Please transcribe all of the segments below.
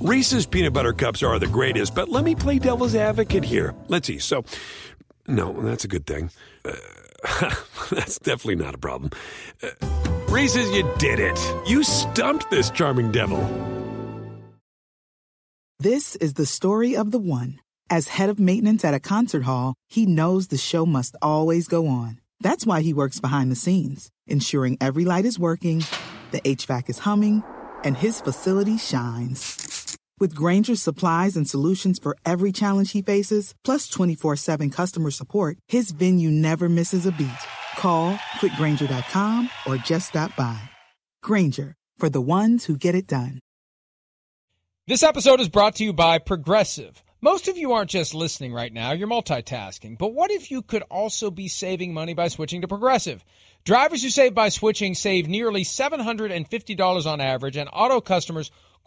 Reese's peanut butter cups are the greatest, but let me play devil's advocate here. Let's see. So, no, that's a good thing. Uh, that's definitely not a problem. Uh, Reese's, you did it. You stumped this charming devil. This is the story of the one. As head of maintenance at a concert hall, he knows the show must always go on. That's why he works behind the scenes, ensuring every light is working, the HVAC is humming, and his facility shines. With Grainger's supplies and solutions for every challenge he faces, plus 24 7 customer support, his venue never misses a beat. Call quickgranger.com or just stop by. Granger, for the ones who get it done. This episode is brought to you by Progressive. Most of you aren't just listening right now, you're multitasking. But what if you could also be saving money by switching to Progressive? Drivers who save by switching save nearly $750 on average, and auto customers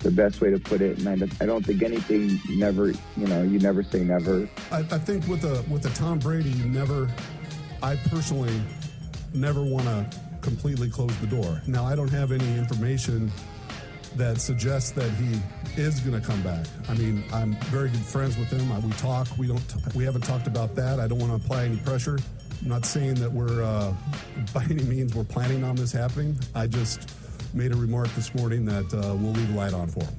the best way to put it. And I, don't think anything never, you know, you never say never. I, I think with the with the Tom Brady, you never, I personally never want to completely close the door. Now, I don't have any information that suggests that he is going to come back. I mean, I'm very good friends with him. We talk. We don't. We haven't talked about that. I don't want to apply any pressure. I'm not saying that we're uh, by any means we're planning on this happening. I just made a remark this morning that uh, we'll leave a light on for him.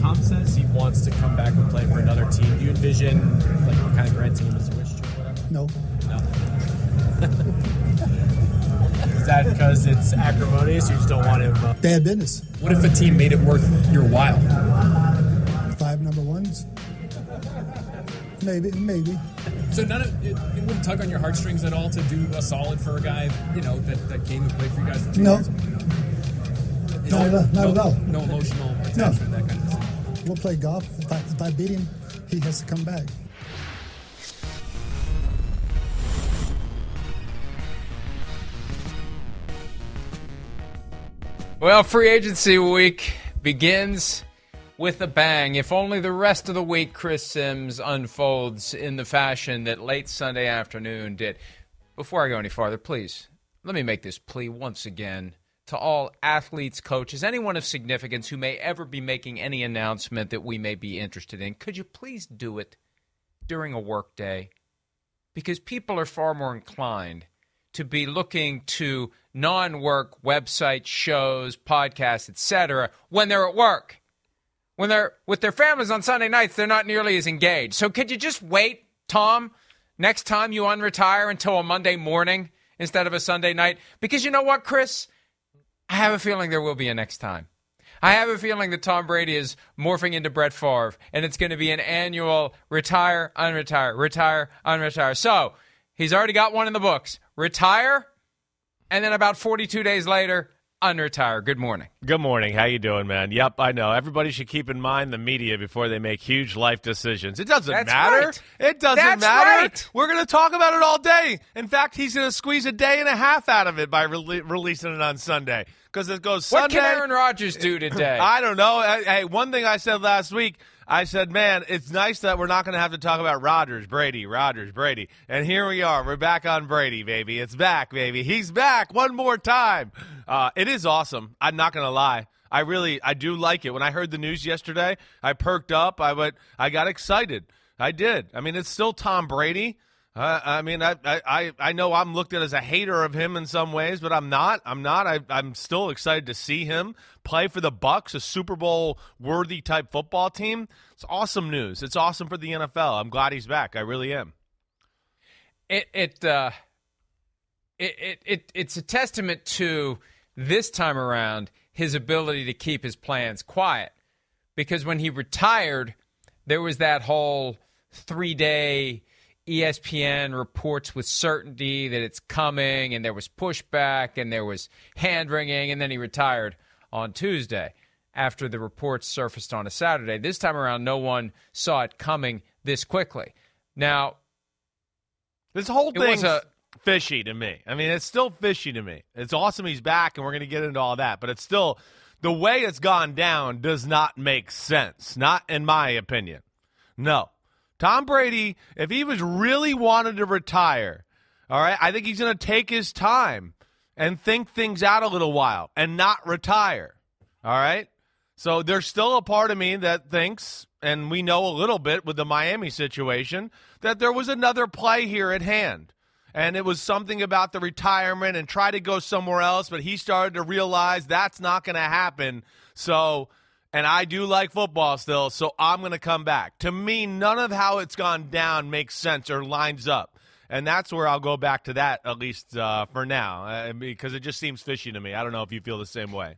Tom says he wants to come back and play for another team. Do you envision like what kind of grad team is switched or whatever? No. No. Is that because it's acrimonious? You just don't want him. Uh, Bad business. what if a team made it worth your while? Five number ones. Maybe, maybe. So none of it, it wouldn't tug on your heartstrings at all to do a solid for a guy, you know, that, that came and played for you guys for two No. years. Is Not there at all, not no, at all. No emotional attachment, that kind of thing. We'll play golf. If I, if I beat him, he has to come back. Well, free agency week begins with a bang. If only the rest of the week, Chris Simms unfolds in the fashion that late Sunday afternoon did. Before I go any farther, please let me make this plea once again to all athletes, coaches, anyone of significance who may ever be making any announcement that we may be interested in. Could you please do it during a workday? Because people are far more inclined to be looking to non-work websites, shows, podcasts, etc. when they're at work. When they're with their families on Sunday nights, they're not nearly as engaged. So could you just wait, Tom, next time you unretire until a Monday morning instead of a Sunday night? Because you know what, Chris? I have a feeling there will be a next time. I have a feeling that Tom Brady is morphing into Brett Favre, and it's going to be an annual retire, unretire, retire, unretire. So he's already got one in the books. Retire, and then about 42 days later, unretire. Good morning. Good morning. How you doing, man? Yep, I know. Everybody should keep in mind the media before they make huge life decisions. It doesn't That's matter. right. It doesn't That's matter. right. We're going to talk about it all day. In fact, he's going to squeeze a day and a half out of it by rele- releasing it on Sunday because it goes Sunday. What can Aaron Rodgers do today? I don't know. Hey, one thing I said last week, I said, man, it's nice that we're not going to have to talk about Rodgers, Brady, Rodgers, Brady. And here we are. We're back on Brady, baby. It's back, baby. He's back one more time. Uh, it is awesome. I'm not going to lie. I really, I do like it. When I heard the news yesterday, I perked up. I went, I got excited. I did. I mean, it's still Tom Brady. I mean, I, I, I know I'm looked at as a hater of him in some ways, but I'm not. I'm not. I, I'm still excited to see him play for the Bucks, a Super Bowl worthy type football team. It's awesome news. It's awesome for the NFL. I'm glad he's back. I really am. it it uh it, it it it's a testament to this time around his ability to keep his plans quiet because when he retired there was that whole 3-day E ESPN reports with certainty that it's coming and there was pushback and there was hand wringing and then he retired on Tuesday. after the reports surfaced on a Saturday. This time around, no one saw it coming this quickly. Now, this whole thing's a- fishy to me. I mean, it's still fishy to me. It's awesome he's back, and we're going to get into all that, but it's still the way it's gone down does not make sense. Not in my opinion. No, Tom Brady, if he was really wanted to retire, all right, I think he's going to take his time and think things out a little while and not retire. All right. So there's still a part of me that thinks, and we know a little bit with the Miami situation, that there was another play here at hand. And it was something about the retirement and try to go somewhere else, but he started to realize that's not going to happen. So, and I do like football still, so I'm going to come back. To me, none of how it's gone down makes sense or lines up. And that's where I'll go back to that, at least uh, for now, uh, because it just seems fishy to me. I don't know if you feel the same way.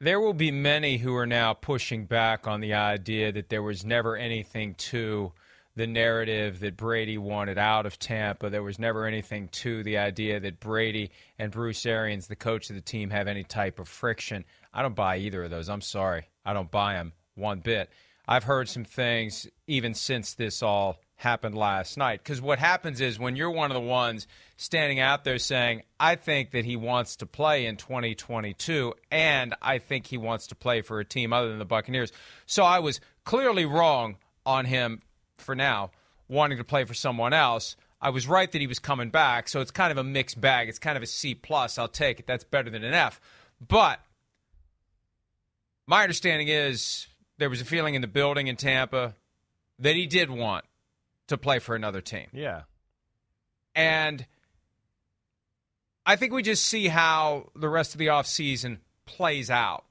There will be many who are now pushing back on the idea that there was never anything to the narrative that Brady wanted out of Tampa. There was never anything to the idea that Brady and Bruce Arians, the coach of the team, have any type of friction. I don't buy either of those. I'm sorry. I don't buy them one bit. I've heard some things even since this all happened last night. Because what happens is when you're one of the ones standing out there saying, I think that he wants to play in 2022, and I think he wants to play for a team other than the Buccaneers. So I was clearly wrong on him for now, wanting to play for someone else. I was right that he was coming back, so it's kind of a mixed bag. It's kind of a C plus. I'll take it. That's better than an F. But my understanding is there was a feeling in the building in Tampa that he did want to play for another team. Yeah. And I think we just see how the rest of the offseason plays out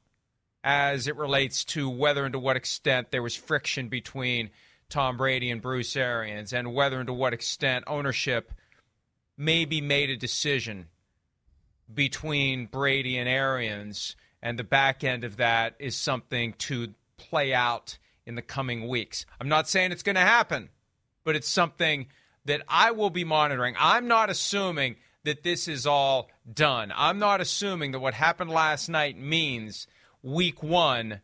as it relates to whether and to what extent there was friction between Tom Brady and Bruce Arians and whether and to what extent ownership maybe made a decision between Brady and Arians and the back end of that is something to play out in the coming weeks. I'm not saying it's going to happen, but it's something that I will be monitoring. I'm not assuming that this is all done. I'm not assuming that what happened last night means week one.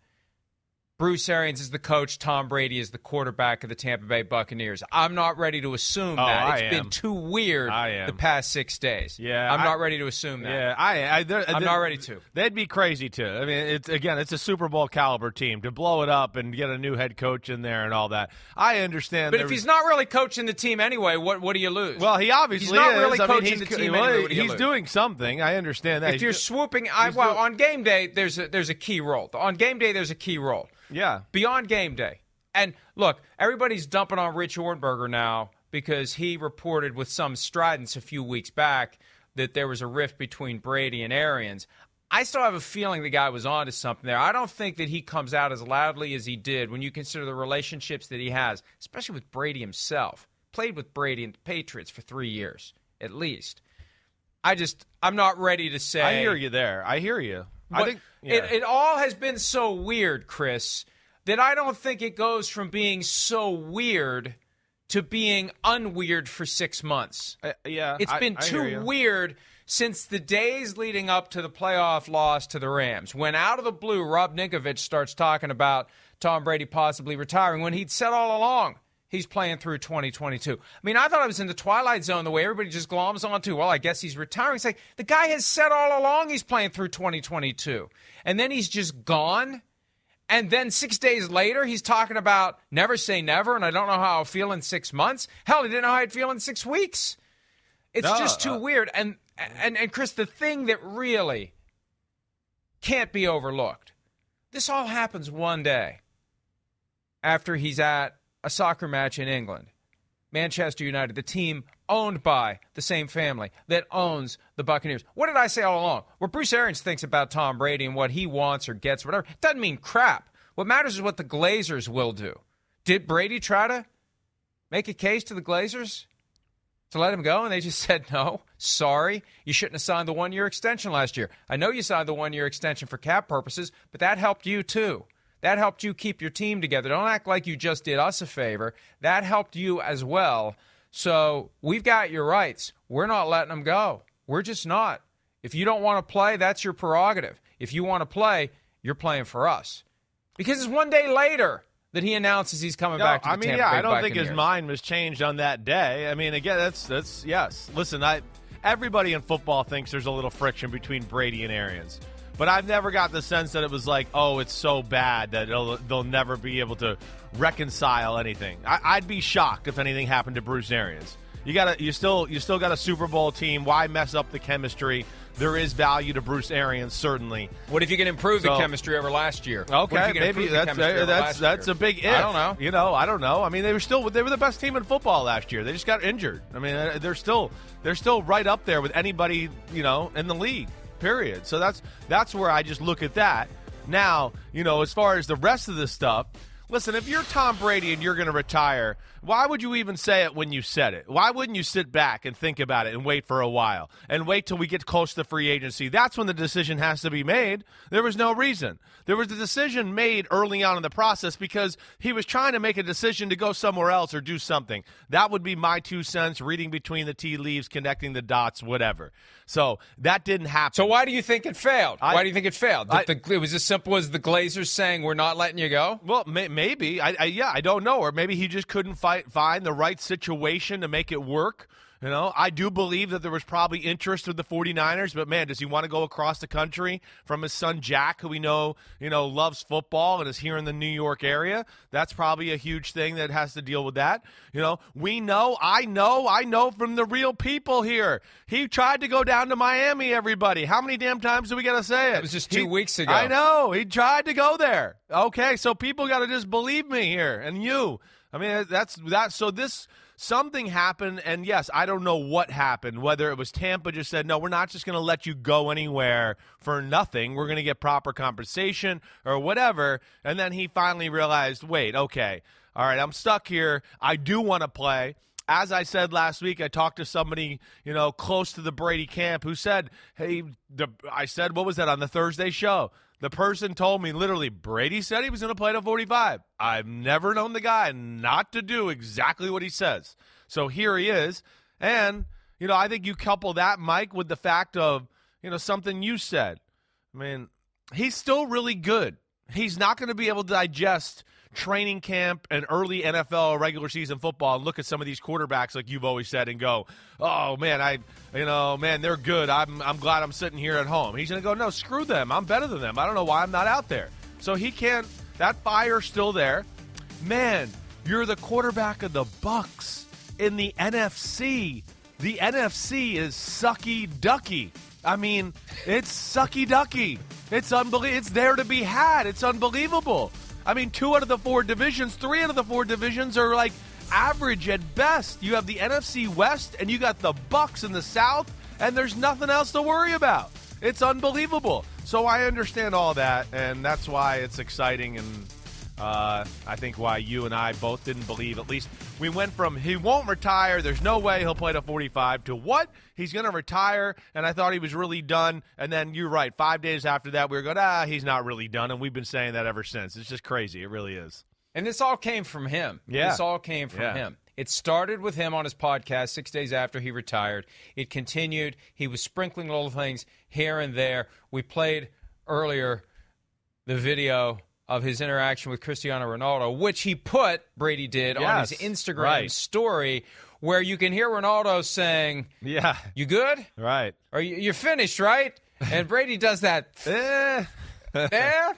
Bruce Arians is the coach. Tom Brady is the quarterback of the Tampa Bay Buccaneers. I'm not ready to assume Oh, that. I It's been too weird am. the past six days. Yeah, I'm I- not ready to assume that. Yeah, I, I they're- I'm they're- not ready to. They'd be crazy to. I mean, it's again, it's a Super Bowl caliber team to blow it up and get a new head coach in there and all that. I understand. That. But if was- he's not really coaching the team anyway, what what do you lose? well, he obviously he's not is. really I mean, coaching he's, the team well, anyway. What do you he's lose? doing something. I understand that. if He's you're do- swooping, I, well, doing- on game day, there's a, there's a key role. On game day, there's a key role. Yeah, Beyond game day, and look, everybody's dumping on Rich Ohrnberger now because he reported with some stridence a few weeks back that there was a rift between Brady and Arians. I still have a feeling the guy was onto something there. I don't think that he comes out as loudly as he did when you consider the relationships that he has, especially with Brady himself. Played with Brady and the Patriots for three years at least. I just I'm not ready to say. I hear you there. I hear you. I think yeah. it, it all has been so weird, Chris, that I don't think it goes from being so weird to being unweird for six months. Uh, yeah, It's been I too weird since the days leading up to the playoff loss to the Rams. When out of the blue, Rob Ninkovich starts talking about Tom Brady possibly retiring when he'd said all along he's playing through 2022. I mean, I thought I was in the twilight zone the way everybody just gloms onto, well, I guess he's retiring. It's like the guy has said all along he's playing through 2022. And then he's just gone. And then six days later, he's talking about never say never, and I don't know how I'll feel in six months. Hell, he didn't know how I'd feel in six weeks. It's No, just too uh, weird. And and and Chris, the thing that really can't be overlooked. This all happens one day after he's at a soccer match in England. Manchester United, the team owned by the same family that owns the Buccaneers. What did I say all along? What Bruce Arians thinks about Tom Brady and what he wants or gets, whatever, doesn't mean crap. What matters is what the Glazers will do. Did Brady try to make a case to the Glazers to let him go? And they just said, no, sorry. You shouldn't have signed the one year extension last year. I know you signed the one year extension for cap purposes, but that helped you too. That helped you keep your team together. Don't act like you just did us a favor. That helped you as well. So we've got your rights. We're not letting them go. We're just not. If you don't want to play, that's your prerogative. If you want to play, you're playing for us. Because it's one day later that he announces he's coming No, back to the I mean, Tampa yeah, Bay I don't think his mind was changed on that day. I mean, again, that's that's yes. Listen, I everybody in football thinks there's a little friction between Brady and Arians, but I've never got the sense that it was like, oh, it's so bad that it'll, they'll never be able to reconcile anything. I, I'd be shocked if anything happened to Bruce Arians. You got you still you still got a Super Bowl team. Why mess up the chemistry? There is value to Bruce Arians, certainly. What if you can improve the chemistry over last year? Okay, maybe that's over that's that's year? a big if. I don't know. You know, I don't know. I mean, they were still they were the best team in football last year. They just got injured. I mean, they're still they're still right up there with anybody you know in the league. Period. So that's that's where I just look at that. Now, you know, as far as the rest of the stuff, listen, if you're Tom Brady and you're going to retire, why would you even say it when you said it? Why wouldn't you sit back and think about it and wait for a while and wait till we get close to free agency? That's when the decision has to be made. There was no reason. There was a decision made early on in the process because he was trying to make a decision to go somewhere else or do something. That would be my two cents, reading between the tea leaves, connecting the dots, whatever. So that didn't happen. So why do you think it failed? I- why do you think it failed? I- the, it was as simple as the Glazers saying we're not letting you go. Well, may, maybe. I, I yeah, I don't know, or maybe he just couldn't fight, find the right situation to make it work. You know, I do believe that there was probably interest with the 49ers, but man, does he want to go across the country from his son Jack, who we know, you know, loves football and is here in the New York area? That's probably a huge thing that has to deal with that. You know, we know, I know, I know from the real people here. He tried to go down to Miami, everybody. How many damn times do we got to say it? It was just two He- weeks ago. I know. He tried to go there. Okay, so people got to just believe me here and you. I mean, that's that. So this something happened, and yes, I don't know what happened. Whether it was Tampa just said, "No, we're not just going to let you go anywhere for nothing. We're going to get proper compensation or whatever." And then he finally realized, "Wait, okay, all right, I'm stuck here. I do want to play." As I said last week, I talked to somebody, you know, close to the Brady camp who said, "Hey, the, I said, what was that on the Thursday show?" The person told me literally, Brady said he was going to play to 45. I've never known the guy not to do exactly what he says. So here he is. And, you know, I think you couple that, Mike, with the fact of, you know, something you said. I mean, he's still really good. He's not going to be able to digest training camp and early NFL regular season football and look at some of these quarterbacks like you've always said and go, "Oh man, I you know, man, they're good. I'm I'm glad I'm sitting here at home." He's to go, "No, screw them. I'm better than them. I don't know why I'm not out there." So he can't that fire's still there. Man, you're the quarterback of the Bucks in the NFC. The NFC is sucky ducky. I mean, it's sucky ducky. It's unbelievable. It's there to be had. It's unbelievable. I mean, two out of the four divisions, three out of the four divisions are like average at best. You have the NFC West and you got the Bucks in the South, and there's nothing else to worry about. It's unbelievable. So I understand all that, and that's why it's exciting and uh, I think why you and I both didn't believe. At least we went from he won't retire. There's no way he'll play to 45 to what he's going to retire. And I thought he was really done. And then you're right. Five days after that, we were going, ah, he's not really done. And we've been saying that ever since. It's just crazy. It really is. And this all came from him. Yeah. This all came from Yeah. him. It started with him on his podcast six days after he retired. It continued. He was sprinkling little things here and there. We played earlier the video of his interaction with Cristiano Ronaldo, which he put, Brady did, on his Instagram right. story, where you can hear Ronaldo saying, Yeah. You good? Right. Are you, you're finished, right? And Brady does that Eh. yeah, yeah,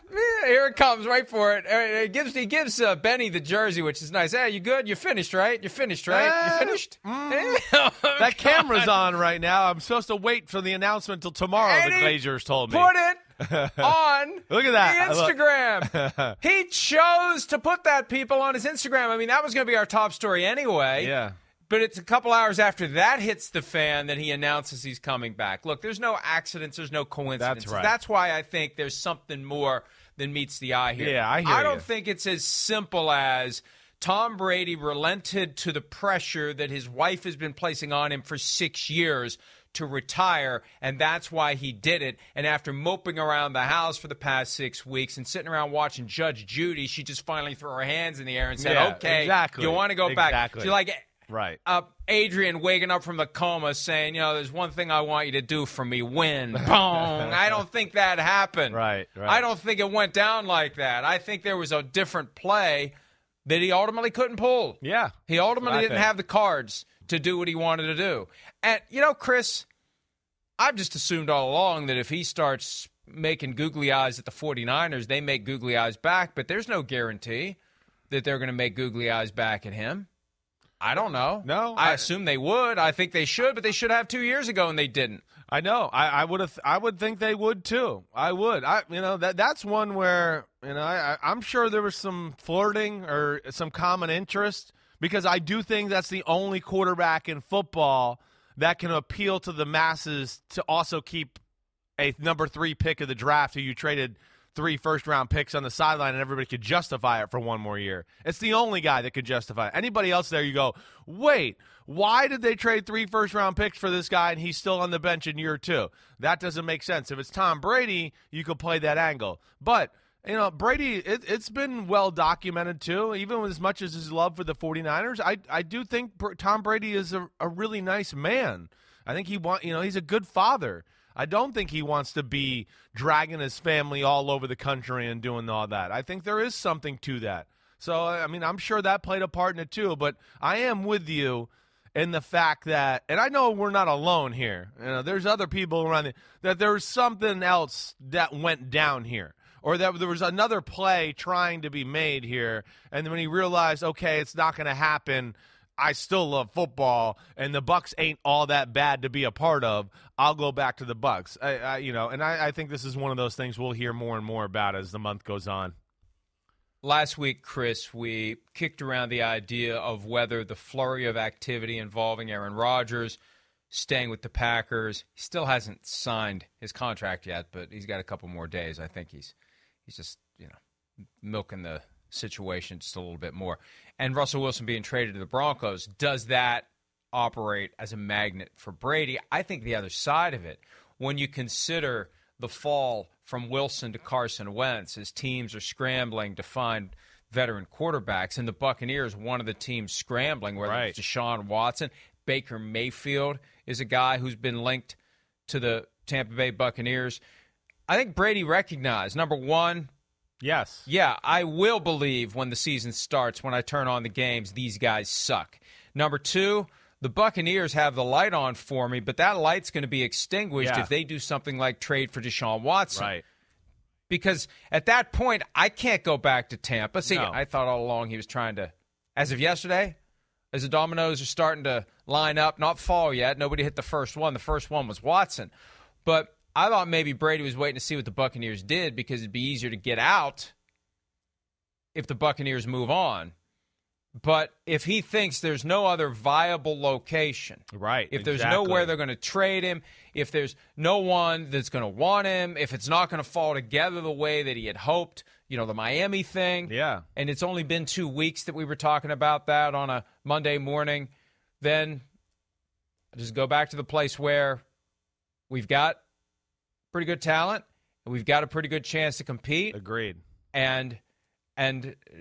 here it comes, right for it. Uh, He gives he gives uh, Benny the jersey, which is nice. Hey, you good? You're finished, right? You're finished, right? Uh, you finished? mm. Oh, that camera's on right now. I'm supposed to wait for the announcement till tomorrow, And the he Glazers told me. Put it on Look at that. the Instagram. he chose to put that people on his Instagram. I mean, that was going to be our top story anyway. Yeah. But it's a couple hours after that hits the fan that he announces he's coming back. Look, there's no accidents, there's no coincidences. That's right. That's why I think there's something more than meets the eye here. Yeah, I hear I don't you. think it's as simple as Tom Brady relented to the pressure that his wife has been placing on him for six years to retire, and that's why he did it. And after moping around the house for the past six weeks and sitting around watching Judge Judy, she just finally threw her hands in the air and said, Yeah, "Okay, exactly. you want to go back?" Exactly. She's like, Right. Uh, Adrian waking up from the coma saying, you know, there's one thing I want you to do for me win. Boom. I don't think that happened. Right, right. I don't think it went down like that. I think there was a different play that he ultimately couldn't pull. Yeah. He ultimately didn't think. have the cards to do what he wanted to do. And, you know, Chris, I've just assumed all along that if he starts making googly eyes at the 49ers, they make googly eyes back, but there's no guarantee that they're going to make googly eyes back at him. I don't know. No, I, I- assume they would. I think they should, but they should have two years ago, and they didn't. I know. I, I would have. I would think they would too. I would. I you know that that's one where you know I, I I'm sure there was some flirting or some common interest because I do think that's the only quarterback in football that can appeal to the masses to also keep a number three pick of the draft who you traded three first round picks on the sideline and everybody could justify it for one more year. It's the only guy that could justify it. Anybody else there, you go, wait, why did they trade three first round picks for this guy and he's still on the bench in year two? That doesn't make sense. If it's Tom Brady, you could play that angle. But you know, Brady, it, it's been well documented too, even as much as his love for the 49ers. I, I do think Tom Brady is a, a really nice man. I think he want, you know, he's a good father. I don't think he wants to be dragging his family all over the country and doing all that. I think there is something to that. So, I mean, I'm sure that played a part in it too, but I am with you in the fact that, and I know we're not alone here. You know, there's other people around the, that there's something else that went down here, or that there was another play trying to be made here, and then when he realized, okay, it's not going to happen. I still love football, and the Bucks ain't all that bad to be a part of. I'll go back to the Bucks. I, I you know, and I, I think this is one of those things we'll hear more and more about as the month goes on. Last week, Chris, we kicked around the idea of whether the flurry of activity involving Aaron Rodgers staying with the Packers, he still hasn't signed his contract yet, but he's got a couple more days. I think he's he's just, you know, milking the situation just a little bit more. And Russell Wilson being traded to the Broncos, does that operate as a magnet for Brady? I think the other side of it, when you consider the fall from Wilson to Carson Wentz as teams are scrambling to find veteran quarterbacks, and the Buccaneers, one of the teams scrambling, whether it's Deshaun Watson, Baker Mayfield is a guy who's been linked to the Tampa Bay Buccaneers. I think Brady recognized number one, Yes. yeah, I will believe when the season starts, when I turn on the games, these guys suck. Number two, the Buccaneers have the light on for me, but that light's going to be extinguished Yeah. if they do something like trade for Deshaun Watson. Right. Because at that point, I can't go back to Tampa. See, No. I thought all along he was trying to, as of yesterday, as the dominoes are starting to line up, not fall yet. Nobody hit the first one. The first one was Watson. But I thought maybe Brady was waiting to see what the Buccaneers did because it'd be easier to get out if the Buccaneers move on. But if he thinks there's no other viable location, Right, If there's exactly. nowhere they're going to trade him, if there's no one that's going to want him, if it's not going to fall together the way that he had hoped, you know, the Miami thing, Yeah. and it's only been two weeks that we were talking about that on a Monday morning, then just go back to the place where we've got pretty good talent and we've got a pretty good chance to compete Agreed. and and uh,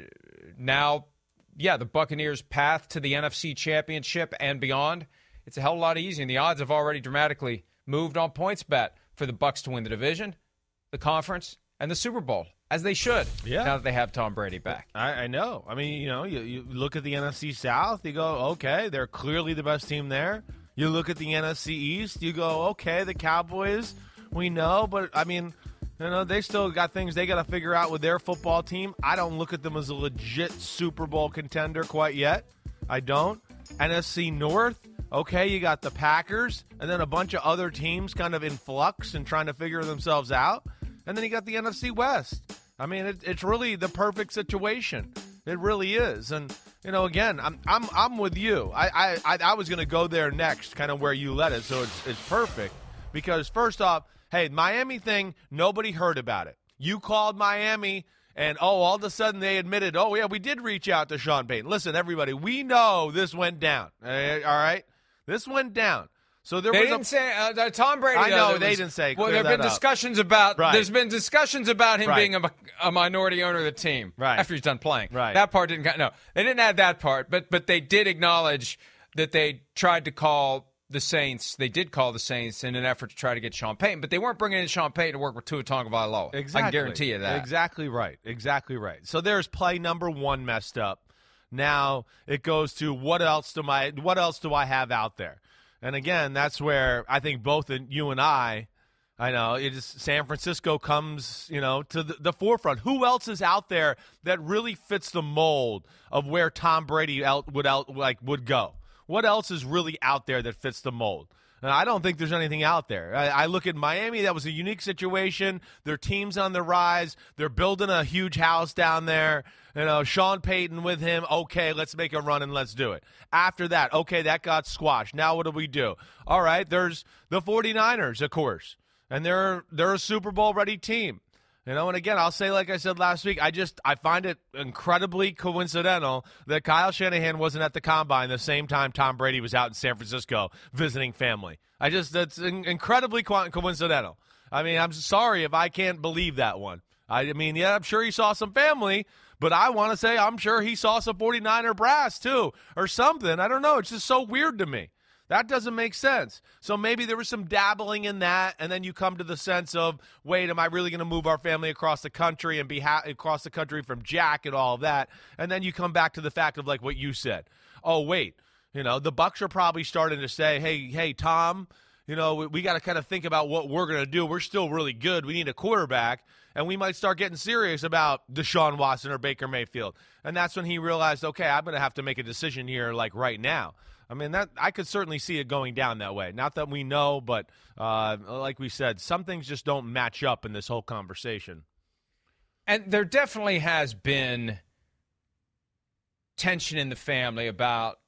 now yeah the buccaneers path to the nfc championship and beyond it's a hell of a lot easier and the odds have already dramatically moved on PointsBet for the bucks to win the division the conference and the super bowl as they should Yeah. now that they have tom brady back I, I know. I mean, you know, you, you look at the NFC South, you go, okay, they're clearly the best team there. You look at the NFC East, you go, okay, the Cowboys, we know, but I mean, you know, they still got things they got to figure out with their football team. I don't look at them as a legit Super Bowl contender quite yet. I don't. NFC North, okay, you got the Packers, and then a bunch of other teams kind of in flux and trying to figure themselves out. And then you got the NFC West. I mean, it, it's really the perfect situation. It really is. And you know, again, I'm I'm I'm with you. I I I, was to go there next, kind of where you led it. So it's it's perfect because first off, hey, Miami thing, nobody heard about it. You called Miami. And oh, all of a sudden they admitted, oh yeah, we did reach out to Sean Payton. Listen, everybody, we know this went down. Eh, All right, this went down. So there they was didn't a say uh, Tom Brady. I know, they was- didn't say, Well, there have been up. discussions about. Right. There's been discussions about him Right. being a, a minority owner of the team. Right. After he's done playing. Right. That part didn't. No, they didn't add that part, but but they did acknowledge that they tried to call the Saints. They did call the Saints in an effort to try to get Sean Payton, but they weren't bringing in Sean Payton to work with Tua Tagovailoa. Exactly. I can guarantee you that. Exactly right. Exactly right. So there's play number one messed up. Now it goes to what else do my what else do I have out there? And again, that's where I think both you and I, I know it is San Francisco comes, you know, to the, the forefront. Who else is out there that really fits the mold of where Tom Brady out, would out like would go? What else is really out there that fits the mold? And I don't think there's anything out there. I, I, look at Miami. That was a unique situation. Their team's on the rise. They're building a huge house down there. You know, Sean Payton with him. Okay, let's make a run and let's do it. After that, okay, that got squashed. Now what do we do? All right, there's the 49ers, of course. And they're they're a Super Bowl ready team. You know, and again, I'll say like I said last week, I just I find it incredibly coincidental that Kyle Shanahan wasn't at the combine the same time Tom Brady was out in San Francisco visiting family. I just that's in- incredibly co- coincidental. I mean, I'm sorry if I can't believe that one. I mean, yeah, I'm sure he saw some family, but I want to say I'm sure he saw some 49er brass too or something. I don't know. It's just so weird to me. That doesn't make sense. So maybe there was some dabbling in that, and then you come to the sense of, wait, am I really going to move our family across the country and be ha- across the country from Jack and all of that? And then you come back to the fact of like what you said. Oh, wait, you know, the Bucks are probably starting to say, hey, hey, Tom, you know, we, we got to kind of think about what we're going to do. We're still really good. We need a quarterback, and we might start getting serious about Deshaun Watson or Baker Mayfield. And that's when he realized, okay, I'm going to have to make a decision here, like right now. I mean, that I could certainly see it going down that way. Not that we know, but uh, like we said, some things just don't match up in this whole conversation. And there definitely has been tension in the family about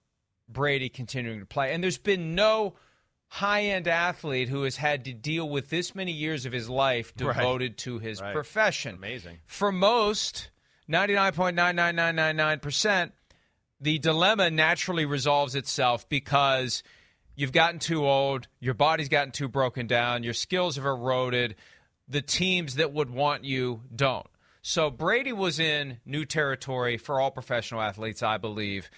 Brady continuing to play. And there's been no high end athlete who has had to deal with this many years of his life devoted right. to his right. profession. Amazing. For most, 99.99999%, the dilemma naturally resolves itself because you've gotten too old, your body's gotten too broken down, your skills have eroded, the teams that would want you don't. So Brady was in new territory for all professional athletes, I believe,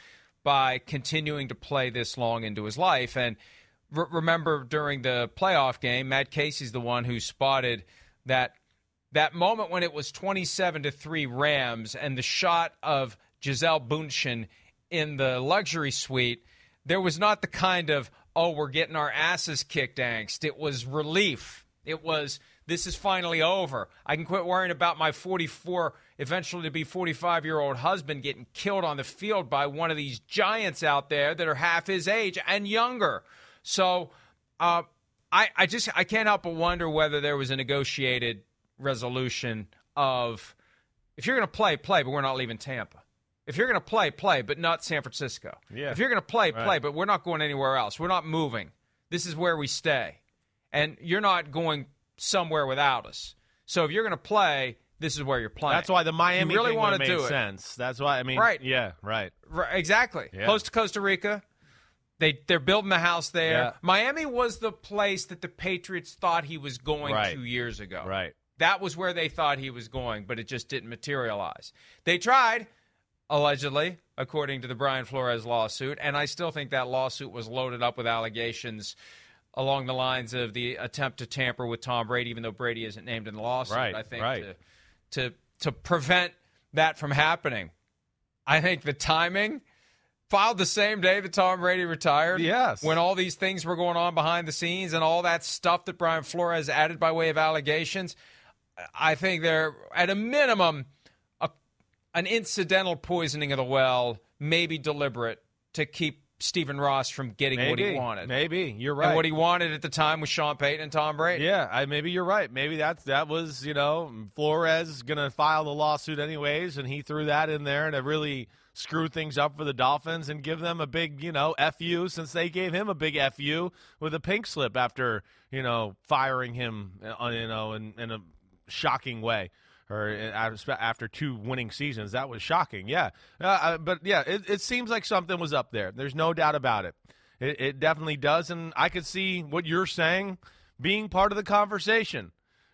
by continuing to play this long into his life. And r- remember during the playoff game, Matt Casey's the one who spotted that that moment when it was 27 to 3 Rams and the shot of Gisele Bündchen in the luxury suite, there was not the kind of, oh, we're getting our asses kicked angst. It was relief. It was, this is finally over. I can quit worrying about my 44, eventually to be 45 year old husband getting killed on the field by one of these giants out there that are half his age and younger. So, uh, I, I just I can't help but wonder whether there was a negotiated resolution of if you're going to play, play, but we're not leaving Tampa. If you're going to play, play, but not San Francisco. Yeah. If you're going to play, Right. play, but we're not going anywhere else. We're not moving. This is where we stay. And you're not going somewhere without us. So if you're going to play, this is where you're playing. That's why the Miami you really thing want to do it. sense. That's why I mean, Right. Yeah, right. Right, exactly. Yeah. Close to Costa Rica. They they're building the house there. Yeah. Miami was the place that the Patriots thought he was going Right. two years ago. Right. That was where they thought he was going, but it just didn't materialize. They tried, allegedly, according to the Brian Flores lawsuit, and I still think that lawsuit was loaded up with allegations along the lines of the attempt to tamper with Tom Brady, even though Brady isn't named in the lawsuit. Right, I think right. to, to to prevent that from happening. I think the timing filed the same day that Tom Brady retired. Yes. When all these things were going on behind the scenes and all that stuff that Brian Flores added by way of allegations, I think they're at a minimum an incidental poisoning of the well, maybe deliberate to keep Stephen Ross from getting what he wanted. Maybe you're right. And what he wanted at the time was Sean Payton and Tom Brady. Yeah, I, maybe you're right. Maybe that's that was you know Flores gonna file the lawsuit anyways, and he threw that in there and to really screw things up for the Dolphins and give them a big you know fu since they gave him a big fu with a pink slip after you know firing him uh, you know in, in a shocking way. Or uh, after two winning seasons, that was shocking. Yeah, uh, but yeah, it, it seems like something was up there. There's no doubt about it. It, it definitely does, and I could see what you're saying being part of the conversation.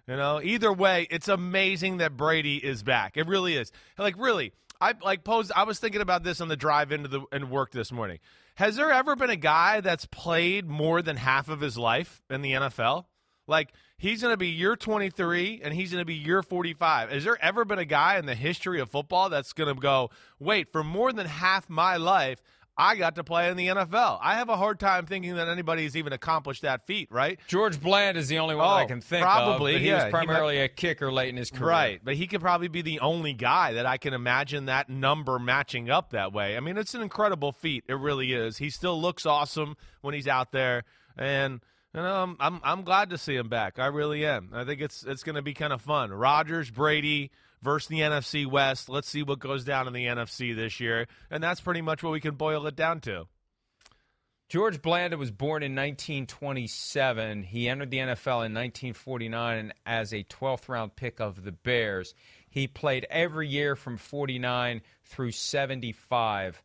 You know, either way, it's amazing that Brady is back. It really is. Like, really, I like posed. I was thinking about this on the drive into the and work this morning. Has there ever been a guy that's played more than half of his life in the NFL? Like he's going to be year 23 and he's going to be year 45. Has there ever been a guy in the history of football that's going to go, wait, for more than half my life, I got to play in the NFL. I have a hard time thinking that anybody's even accomplished that feat, right? George Blanda is the only one Oh, I can think probably, of. He yeah. was He primarily a kicker late in his career. Right, but he could probably be the only guy that I can imagine that number matching up that way. I mean, it's an incredible feat. It really is. He still looks awesome when he's out there, and you know, I'm I'm, glad to see him back. I really am. I think it's it's going to be kind of fun. Rodgers, Brady versus the NFC West. Let's see what goes down in the NFC this year, and that's pretty much what we can boil it down to. George Blanda was born in 1927. He entered the NFL in 1949 as a 12th round pick of the Bears. He played every year from 49 through 75,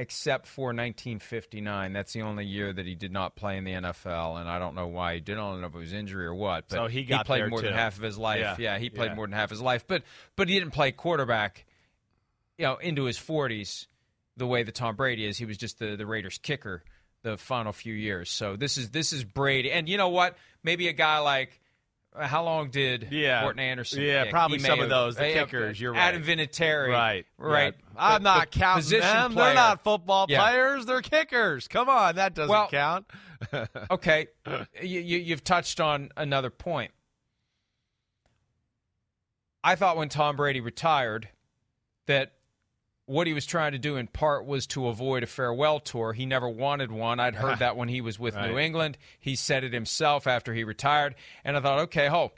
except for 1959. That's the only year that he did not play in the NFL, and I don't know why he didn't. I don't know if it was injury or what. But So he got played more than half of his life. Yeah. Yeah, he played Yeah. more than half his life. But but he didn't play quarterback, you know, into his 40s the way that Tom Brady is. He was just the, the Raiders kicker the final few years. So this is this is Brady. And you know what? Maybe a guy like how long did Yeah. Morten Andersen? Yeah, kick? probably some of those, the uh, kickers, you're right. Adam. Vinatieri. Right, Right. Yeah. I'm not counting them. player. They're not football Yeah. players. They're kickers. Come on, that doesn't Well- count. Okay, you, you, you've touched on another point. I thought when Tom Brady retired that what he was trying to do in part was to avoid a farewell tour. He never wanted one. I'd heard that when he was with New England. He said it himself after he retired. And I thought, okay, ho,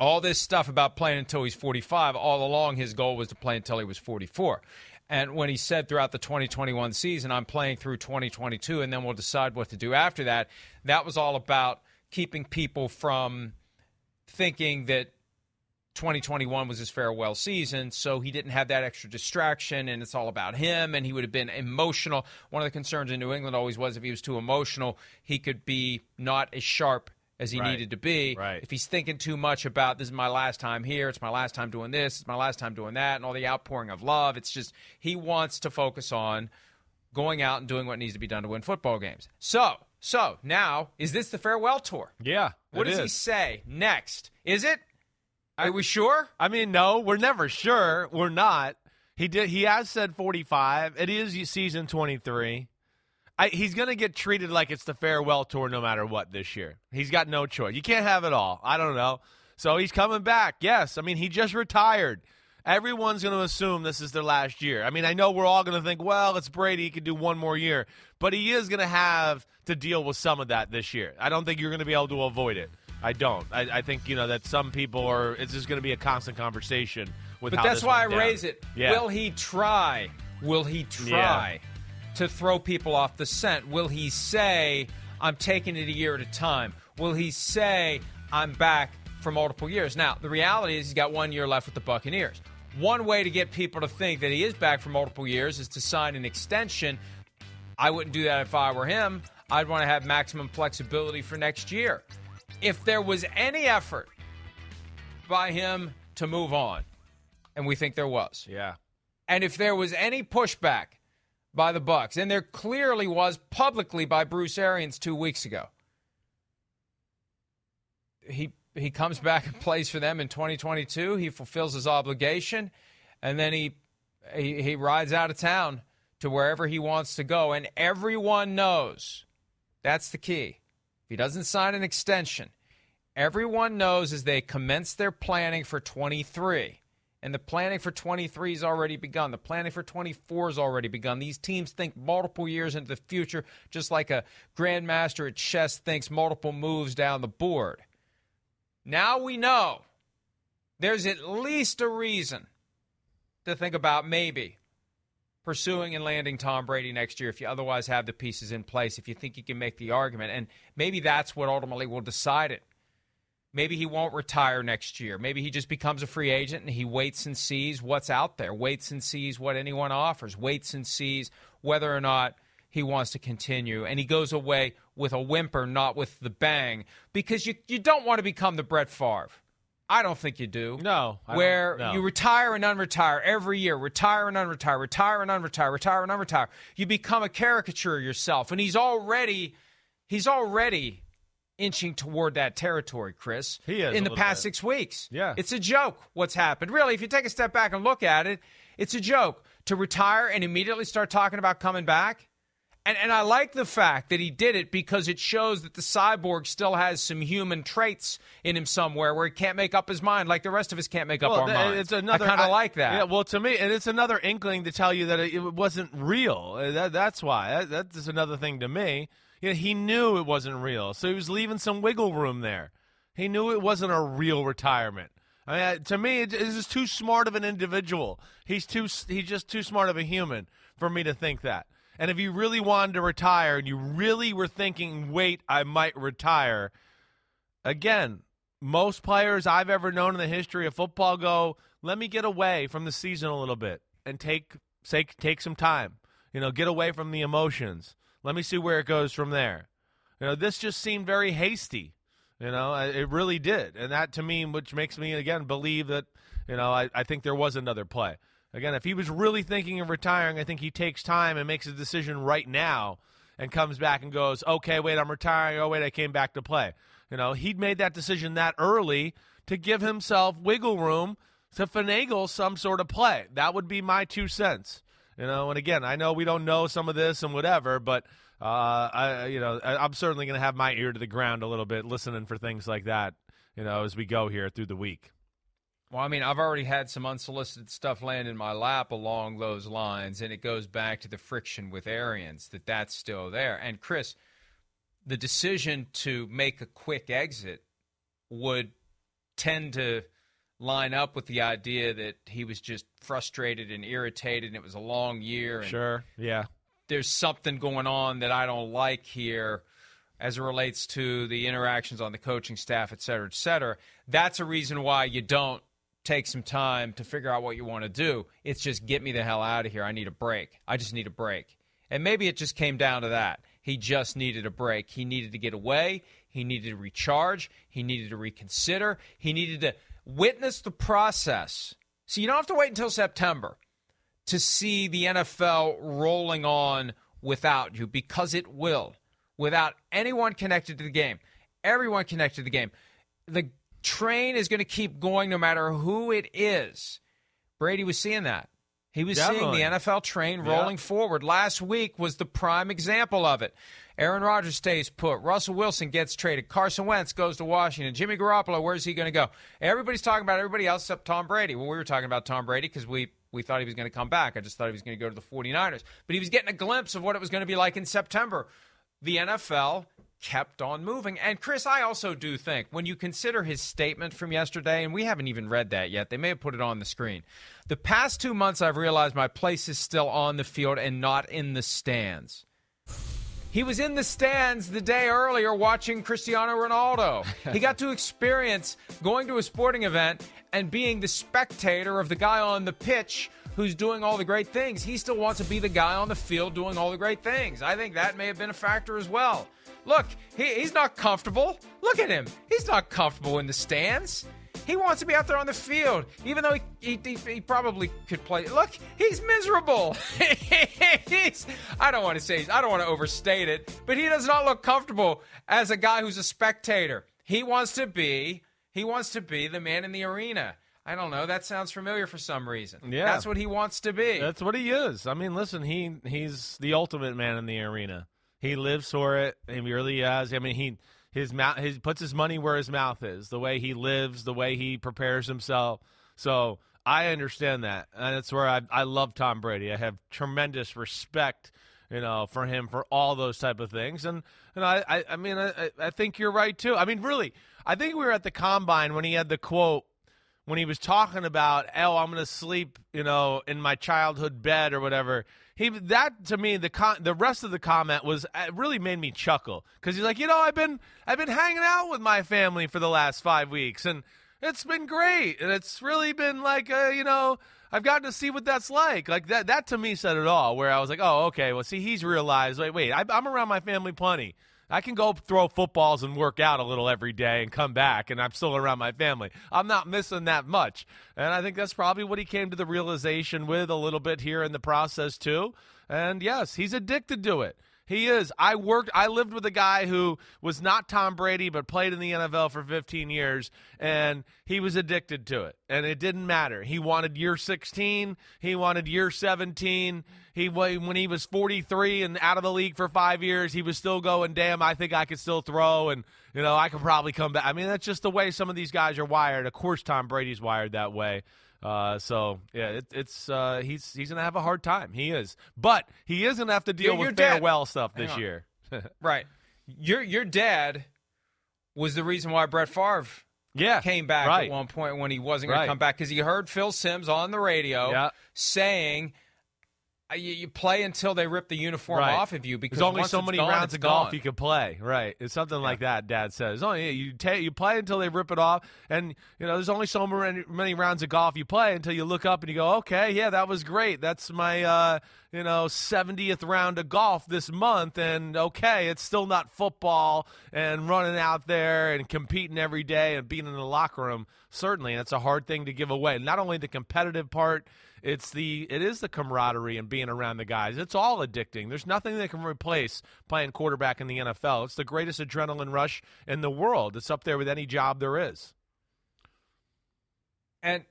all this stuff about playing until he's 45, all along his goal was to play until he was 44. And when he said throughout the 2021 season, I'm playing through 2022 and then we'll decide what to do after that, that was all about keeping people from thinking that 2021 was his farewell season, so he didn't have that extra distraction, and it's all about him, and he would have been emotional. One of the concerns in New England always was if he was too emotional, he could be not as sharp as he Right. needed to be. Right. If he's thinking too much about this is my last time here, it's my last time doing this, it's my last time doing that, and all the outpouring of love, it's just he wants to focus on going out and doing what needs to be done to win football games. So, so now is this the farewell tour? Yeah. What does he say next? Is it? Are we sure? I mean, no, we're never sure. We're not. He did. He has said 45. It is season 23. I, he's going to get treated like it's the farewell tour no matter what this year. He's got no choice. You can't have it all. I don't know. So he's coming back. Yes. I mean, he just retired. Everyone's going to assume this is their last year. I mean, I know we're all going to think, well, it's Brady. He could do one more year. But he is going to have to deal with some of that this year. I don't think you're going to be able to avoid it. I don't. I, I think, you know, that some people are, it's just going to be a constant conversation with But that's why I down. raise it. Yeah. Will he try? Will he try to throw people off the scent? Will he say, I'm taking it a year at a time? Will he say, I'm back for multiple years? Now, the reality is he's got one year left with the Buccaneers. One way to get people to think that he is back for multiple years is to sign an extension. I wouldn't do that if I were him. I'd want to have maximum flexibility for next year. If there was any effort by him to move on, and we think there was, Yeah. and if there was any pushback by the Bucks, and there clearly was publicly by Bruce Arians two weeks ago, he he comes back and plays for them in 2022. He fulfills his obligation, and then he he, he rides out of town to wherever he wants to go. And everyone knows that's the key. He doesn't sign an extension, everyone knows as they commence their planning for 23. And the planning for 23 has already begun. The planning for 24 has already begun. These teams think multiple years into the future, just like a grandmaster at chess thinks multiple moves down the board. Now we know there's at least a reason to think about maybe pursuing and landing Tom Brady next year if you otherwise have the pieces in place, if you think you can make the argument. And maybe that's what ultimately will decide it. Maybe he won't retire next year. Maybe he just becomes a free agent and he waits and sees what's out there, waits and sees what anyone offers, waits and sees whether or not he wants to continue. And he goes away with a whimper, not with the bang, because you, you don't want to become the Brett Favre. I don't think you do. No, I where no. you retire and unretire every year, retire and unretire, retire and unretire, retire and unretire. You become a caricature of yourself, and he's already he's already inching toward that territory, Chris. He is in the past bit. six weeks. Yeah. it's a joke what's happened. Really, if you take a step back and look at it, it's a joke to retire and immediately start talking about coming back. And, and I like the fact that he did it because it shows that the cyborg still has some human traits in him somewhere where he can't make up his mind like the rest of us can't make up our th- minds. It's another. I kind of like that. Yeah, well, to me, and it's another inkling to tell you that it, it wasn't real. Uh, That, that's why. That, that's another thing to me. You know, he knew it wasn't real, so he was leaving some wiggle room there. He knew it wasn't a real retirement. I mean, to me, it, it's just too smart of an individual. He's too. He's just too smart of a human for me to think that. And if you really wanted to retire, and you really were thinking, "Wait, I might retire," again, most players I've ever known in the history of football go, let me get away from the season a little bit and take take take some time. You know, get away from the emotions. Let me see where it goes from there. You know, this just seemed very hasty. You know, it really did, and that to me, which makes me again believe that you know I, I think there was another play. Again, if he was really thinking of retiring, I think he takes time and makes a decision right now and comes back and goes, okay, wait, I'm retiring. Oh, wait, I came back to play. You know, he'd made that decision that early to give himself wiggle room to finagle some sort of play. That would be my two cents. You know, and again, I know we don't know some of this and whatever, but uh, I, you know, I, I'm certainly going to have my ear to the ground a little bit, listening for things like that. You know, as we go here through the week. Well, I mean, I've already had some unsolicited stuff land in my lap along those lines, and it goes back to the friction with Arians that that's still there. And Chris, the decision to make a quick exit would tend to line up with the idea that he was just frustrated and irritated, and it was a long year. And Sure. Yeah. there's something going on that I don't like here as it relates to the interactions on the coaching staff, et cetera, et cetera. That's a reason why you don't take some time to figure out what you want to do. It's just get me the hell out of here. I need a break. I just need a break. And maybe it just came down to that. He just needed a break. He needed to get away. He needed to recharge. He needed to reconsider. He needed to witness the process. So you don't have to wait until September to see the NFL rolling on without you because it will, without anyone connected to the game, everyone connected to the game. The train is going to keep going no matter who it is. Brady was seeing that. He was Definitely. seeing the NFL train Yeah. rolling forward. Last week was the prime example of it. Aaron Rodgers stays put. Russell Wilson gets traded. Carson Wentz goes to Washington. Jimmy Garoppolo, where's he going to go? Everybody's talking about everybody else except Tom Brady. Well, we were talking about Tom Brady because we, we thought he was going to come back. I just thought he was going to go to the 49ers. But he was getting a glimpse of what it was going to be like in September. The NFL kept on moving. And Chris, I also do think when you consider his statement from yesterday, and we haven't even read that yet, they may have put it on the screen. The past two months, I've realized my place is still on the field and not in the stands. He was in the stands the day earlier watching Cristiano Ronaldo. He got to experience going to a sporting event and being the spectator of the guy on the pitch who's doing all the great things. He still wants to be the guy on the field doing all the great things. I think that may have been a factor as well. Look, he, he's not comfortable. Look at him. He's not comfortable in the stands. He wants to be out there on the field, even though he, he, he, probably could play. Look, he's miserable. he's, I don't want to say, I don't want to overstate it, but he does not look comfortable as a guy who's a spectator. He wants to be, he wants to be the man in the arena. I don't know. That sounds familiar for some reason. Yeah. That's what he wants to be. That's what he is. I mean, listen, he he's the ultimate man in the arena. He lives for it. He really has. I mean, he his mouth his puts his money where his mouth is. The way he lives, the way he prepares himself. So I understand that, and that's where I I love Tom Brady. I have tremendous respect, you know, for him for all those type of things. And and I I, I mean I I think you're right too. I mean, really, I think we were at the combine when he had the quote when he was talking about, oh, I'm to sleep, you know, in my childhood bed or whatever. He that to me the con- the rest of the comment was it really made me chuckle because he's like, you know, I've been I've been hanging out with my family for the last five weeks and it's been great and it's really been like, uh, you know. I've gotten to see what that's like. Like that. That to me said it all. Where I was like, "Oh, okay. Well, see, he's realized. Wait, wait. I, I'm around my family plenty. I can go throw footballs and work out a little every day and come back, and I'm still around my family. I'm not missing that much. And I think that's probably what he came to the realization with a little bit here in the process, too. And yes, he's addicted to it. He is. I worked. I lived with a guy who was not Tom Brady, but played in the NFL for 15 years, and he was addicted to it. And it didn't matter. He wanted year 16. He wanted year 17. He when he was 43 and out of the league for five years, he was still going. Damn, I think I could still throw, and you know I could probably come back. I mean, that's just the way some of these guys are wired. Of course, Tom Brady's wired that way. Uh, so yeah, it, it's uh, he's he's gonna have a hard time. He is, but he is gonna have to deal Your- your with dad- farewell stuff this year. Right. Your your dad was the reason why Brett Favre yeah, came back right. at one point when he wasn't going Right. to come back because he heard Phil Simms on the radio Yeah. saying. "Uh, You, you play until they rip the uniform Right. off of you because There's only so many gone, rounds of golf gone. you can play. Right. It's something like that. Dad says. Oh yeah, you ta- you play until they rip it off, and you know there's only so many, many rounds of golf you play until you look up and you go, okay, yeah, that was great. That's my uh, you know 70th round of golf this month, and okay, it's still not football and running out there and competing every day and being in the locker room. Certainly, and it's a hard thing to give away. Not only the competitive part. It's the it is the camaraderie and being around the guys. It's all addicting. There's nothing that can replace playing quarterback in the NFL. It's the greatest adrenaline rush in the world. It's up there with any job there is. And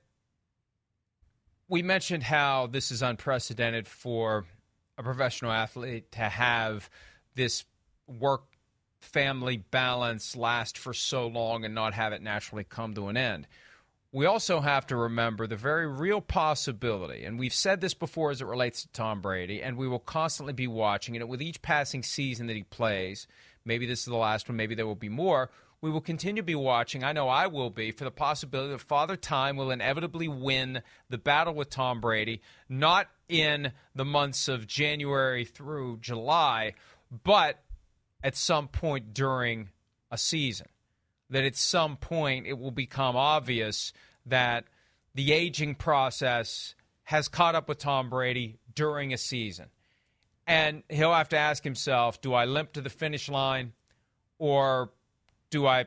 we mentioned how this is unprecedented for a professional athlete to have this work family balance last for so long and not have it naturally come to an end. We also have to remember the very real possibility, and we've said this before as it relates to Tom Brady, and we will constantly be watching it with each passing season that he plays. Maybe this is the last one, maybe there will be more. We will continue to be watching. I know I will be for the possibility that Father Time will inevitably win the battle with Tom Brady, not in the months of January through July, but at some point during a season. That at some point it will become obvious that the aging process has caught up with Tom Brady during a season. And he'll have to ask himself do I limp to the finish line or do I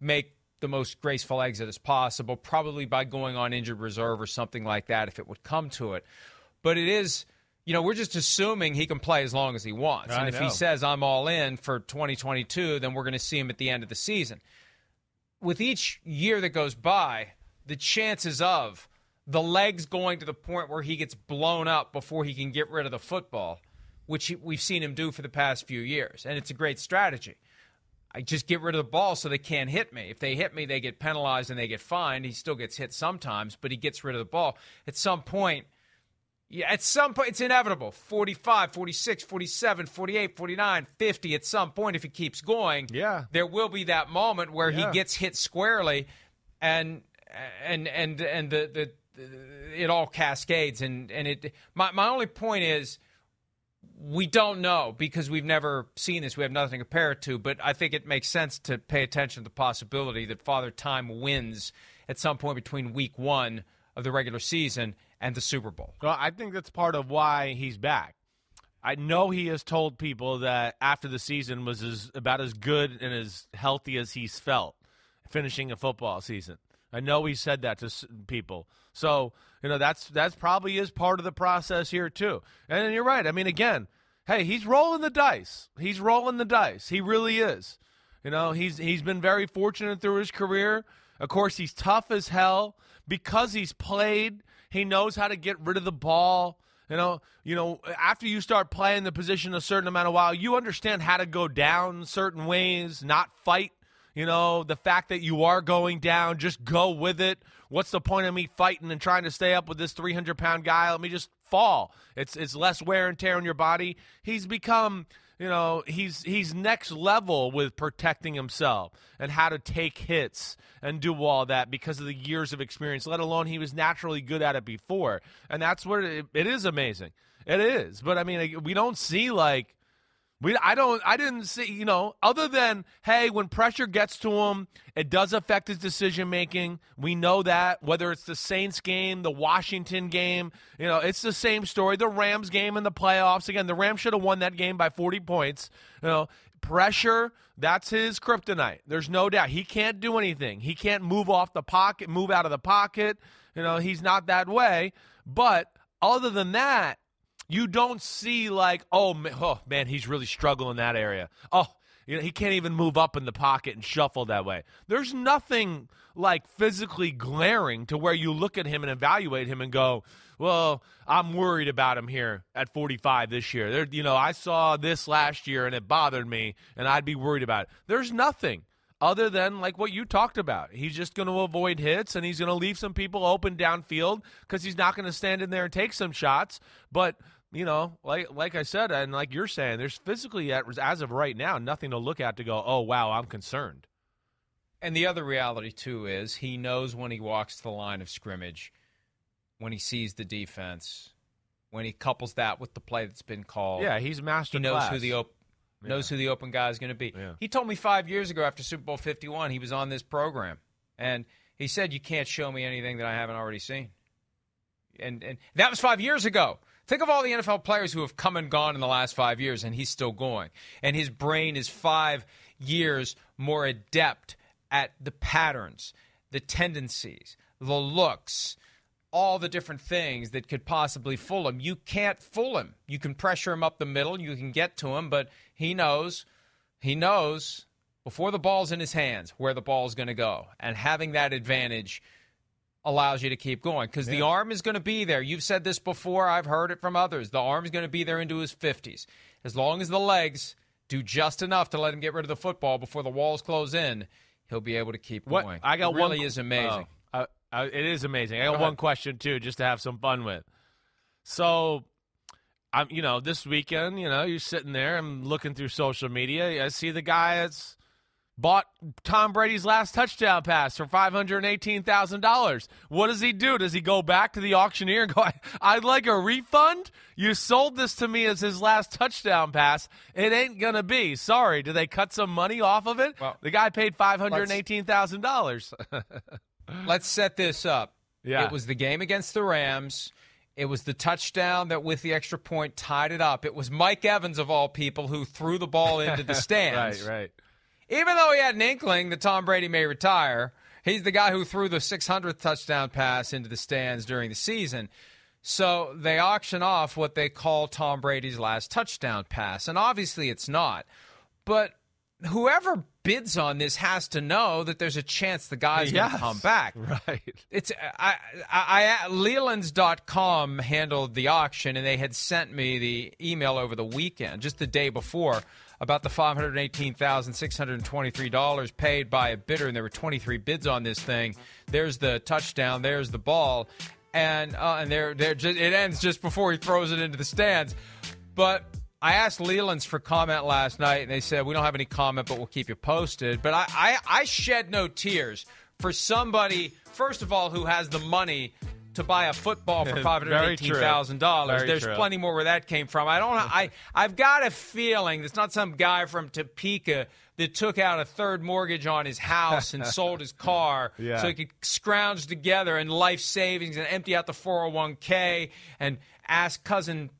make the most graceful exit as possible, probably by going on injured reserve or something like that if it would come to it. But it is, you know, we're just assuming he can play as long as he wants. I and if know. he says, I'm all in for 2022, then we're going to see him at the end of the season. With each year that goes by, the chances of the legs going to the point where he gets blown up before he can get rid of the football, which we've seen him do for the past few years. And it's a great strategy. I just get rid of the ball so they can't hit me. If they hit me, they get penalized and they get fined. He still gets hit sometimes, but he gets rid of the ball. At some point, yeah, at some point, it's inevitable. 45, 46, 47, 48, 49, 50. At some point, if he keeps going, Yeah. there will be that moment where Yeah. he gets hit squarely and and and and the, the, it all cascades and and it my my only point is we don't know because we've never seen this. We have nothing to compare it to, but I think it makes sense to pay attention to the possibility that Father Time wins at some point between week 1 of the regular season and the Super Bowl. Well, I think that's part of why he's back. I know he has told people that after the season was as, about as good and as healthy as he's felt finishing a football season. I know he said that to people. So, you know, that's that's probably is part of the process here too. And you're right. I mean, again, hey, he's rolling the dice. He's rolling the dice. He really is. You know, he's he's been very fortunate through his career. Of course, he's tough as hell because he's played. He knows how to get rid of the ball. You know, you know, after you start playing the position a certain amount of while, you understand how to go down certain ways, not fight. You know, the fact that you are going down, just go with it. What's the point of me fighting and trying to stay up with this 300 pound guy? Let me just fall. It's it's less wear and tear on your body. He's become, you know, he's he's next level with protecting himself and how to take hits and do all that because of the years of experience. Let alone he was naturally good at it before, and that's where it, it is amazing. It is, but I mean, we don't see like We, I don't, I didn't see, you know, other than hey, when pressure gets to him, it does affect his decision making. We know that. Whether it's the Saints game, the Washington game, you know, it's the same story. The Rams game in the playoffs. Again, the Rams should have won that game by 40 points. You know, pressure, that's his kryptonite. There's no doubt. He can't do anything. He can't move off the pocket, move out of the pocket. You know, he's not that way. But other than that, you don't see like, oh man, oh man, he's really struggling in that area. Oh, you know, he can't even move up in the pocket and shuffle that way. There's nothing like physically glaring to where you look at him and evaluate him and go, well, I'm worried about him here at 45 this year. There, you know, I saw this last year and it bothered me, and I'd be worried about it. There's nothing other than like what you talked about. He's just going to avoid hits and he's going to leave some people open downfield because he's not going to stand in there and take some shots. But you know, like like I said, and like you're saying, there's physically as of right now nothing to look at to go, oh wow, I'm concerned. And the other reality too is he knows when he walks to the line of scrimmage, when he sees the defense, when he couples that with the play that's been called. Yeah, he's master. He knows class. who the op- Yeah. knows who the open guy is going to be. Yeah. He told me five years ago after Super Bowl 51, he was on this program, and he said, "You can't show me anything that I haven't already seen." And and that was five years ago. Think of all the NFL players who have come and gone in the last five years, and he's still going. And his brain is five years more adept at the patterns, the tendencies, the looks, all the different things that could possibly fool him. You can't fool him. You can pressure him up the middle, you can get to him, but he knows, he knows before the ball's in his hands where the ball's going to go. And having that advantage allows you to keep going because the arm is going to be there. You've said this before, I've heard it from others. The arm's going to be there into his 50s. As long as the legs do just enough to let him get rid of the football before the walls close in, he'll be able to keep What going. I got it really one, is amazing. Oh, I- I- it is amazing. I got Go one question too, just to have some fun with. So, I'm you know this weekend, you know, you're sitting there and looking through social media. I see the guy that's bought Tom Brady's last touchdown pass for five hundred eighteen thousand dollars. What does he do? Does he go back to the auctioneer and go, "I'd like a refund"? You sold this to me as his last touchdown pass. It ain't gonna be. Sorry. Do they cut some money off of it? Well, the guy paid five hundred eighteen thousand dollars. Let's set this up. Yeah. It was the game against the Rams. It was the touchdown that, with the extra point, tied it up. It was Mike Evans, of all people, who threw the ball into the stands. right, right. Even though he had an inkling that Tom Brady may retire, he's the guy who threw the 600th touchdown pass into the stands during the season. So they auction off what they call Tom Brady's last touchdown pass. And obviously it's not. But whoever bids on this has to know that there's a chance the guy's going to come back. Right. It's I, I, I Lelands.com handled the auction and they had sent me the email over the weekend, just the day before, about the five hundred eighteen thousand six hundred twenty-three dollars paid by a bidder, and there were twenty-three bids on this thing. There's the touchdown. There's the ball, and uh, and there there just, it ends just before he throws it into the stands. But I asked Leland's for comment last night, and they said we don't have any comment, but we'll keep you posted. But I, I, I shed no tears for somebody, first of all, who has the money to buy a football for five hundred eighteen thousand dollars. There's true. plenty more where that came from. I don't. I I've got a feeling it's not some guy from Topeka that took out a third mortgage on his house and sold his car Yeah. so he could scrounge together in life savings and empty out the 401k and ask cousin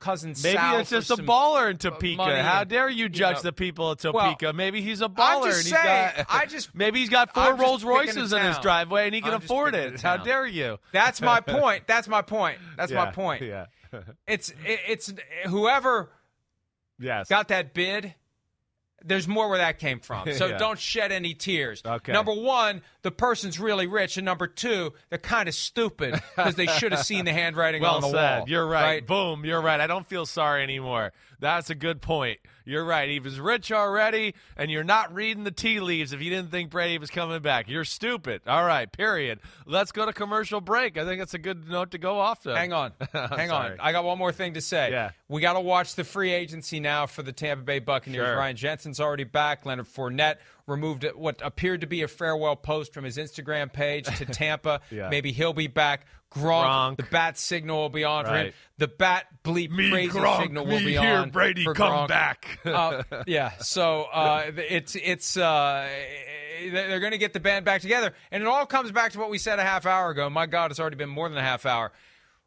cousin Maybe Sal it's just a baller in Topeka. How dare you judge know- the people of Well, Topeka? maybe he's a I'm baller just and he's saying, got. I just- maybe he's got 4 I'm Rolls Royces in his driveway and he can I'm afford it. How dare you? That's my point. That's my point. That's my point. Yeah. It's it, it's whoever yes. got that bid. There's more where that came from. So Yeah. don't shed any tears. Okay. Number one, the person's really rich, and number two, they're kind of stupid because they should have seen the handwriting well on the said. wall. You're right. Boom. You're right. I don't feel sorry anymore. That's a good point. You're right. He was rich already, and you're not reading the tea leaves if you didn't think Brady was coming back. You're stupid. All right. Period. Let's go to commercial break. I think it's a good note to go off to. Hang on. Hang on. I got one more thing to say. Yeah. We got to watch the free agency now for the Tampa Bay Buccaneers. Sure. Ryan Jensen Wilson's already back. Leonard Fournette removed what appeared to be a farewell post from his Instagram page to Tampa. Yeah. Maybe he'll be back. Gronk, Gronk. the bat signal will be on for him. Right. The bat bleep Me, crazy Gronk, signal will be here, on. Brady, for come Gronk. back. Uh, yeah, so uh, it's it's uh, they're going to get the band back together, and it all comes back to what we said a half hour ago. My God, it's already been more than a half hour.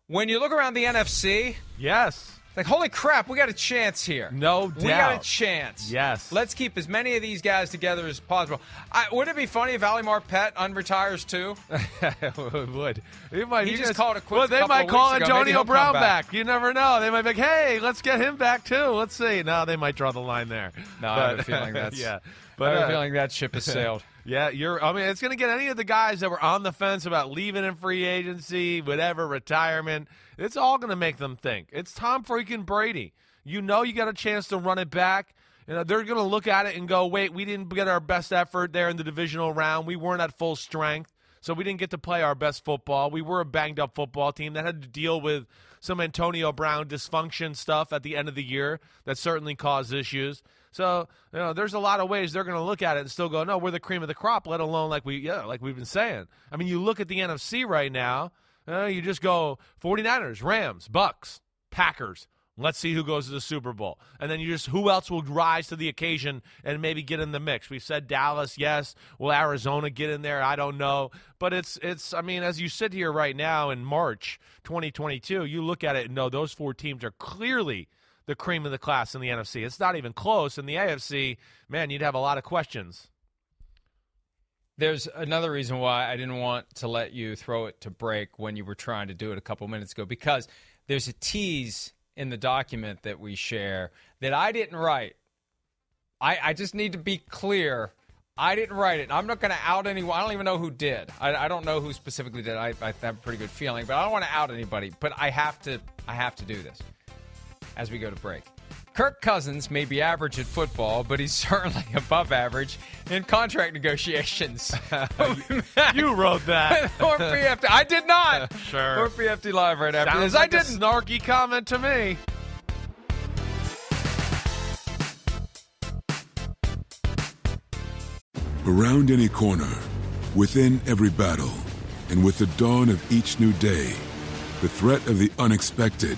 When you look around the NFC, yes. Like holy crap, we got a chance here. No doubt. we got a chance. Yes. let's keep as many of these guys together as possible. I, would it be funny if Ali Marpet unretires too? it would. It might, He just guys- called it quits Well, they might call ago. Antonio Brown back. back. You never know. They might be like, hey, let's get him back too. Let's see. No, they might draw the line there. No, I have a But- feeling that's. yeah. But I have uh, a feeling that ship has sailed. Yeah, you're. I mean, it's going to get any of the guys that were on the fence about leaving in free agency, whatever, retirement. It's all going to make them think. It's Tom freaking Brady. You know, you got a chance to run it back. You know, they're going to look at it and go, "Wait, we didn't get our best effort there in the divisional round. We weren't at full strength, so we didn't get to play our best football. We were a banged up football team that had to deal with some Antonio Brown dysfunction stuff at the end of the year that certainly caused issues." So you know, there's a lot of ways they're going to look at it and still go, no, we're the cream of the crop. Let alone like we, yeah, like we've been saying. I mean, you look at the NFC right now. Uh, you just go 49ers, Rams, Bucks, Packers. Let's see who goes to the Super Bowl, and then you just who else will rise to the occasion and maybe get in the mix. We've said Dallas, yes. Will Arizona get in there? I don't know, but it's it's. I mean, as you sit here right now in March 2022, you look at it and know those four teams are clearly the cream of the class in the NFC. It's not even close. In the AFC, man, you'd have a lot of questions. There's another reason why I didn't want to let you throw it to break when you were trying to do it a couple minutes ago because there's a tease in the document that we share that I didn't write. I, I just need to be clear. I didn't write it. I'm not going to out anyone. I don't even know who did. I, I don't know who specifically did. I, I have a pretty good feeling, but I don't want to out anybody. But I have to. I have to do this as we go to break. Kirk Cousins may be average at football, but he's certainly above average in contract negotiations. You wrote that. or PFT. I did not. Sure. Or PFT Live right after Sounds this. like I a didn't. snarky comment to me. Around any corner, within every battle, and with the dawn of each new day, the threat of the unexpected,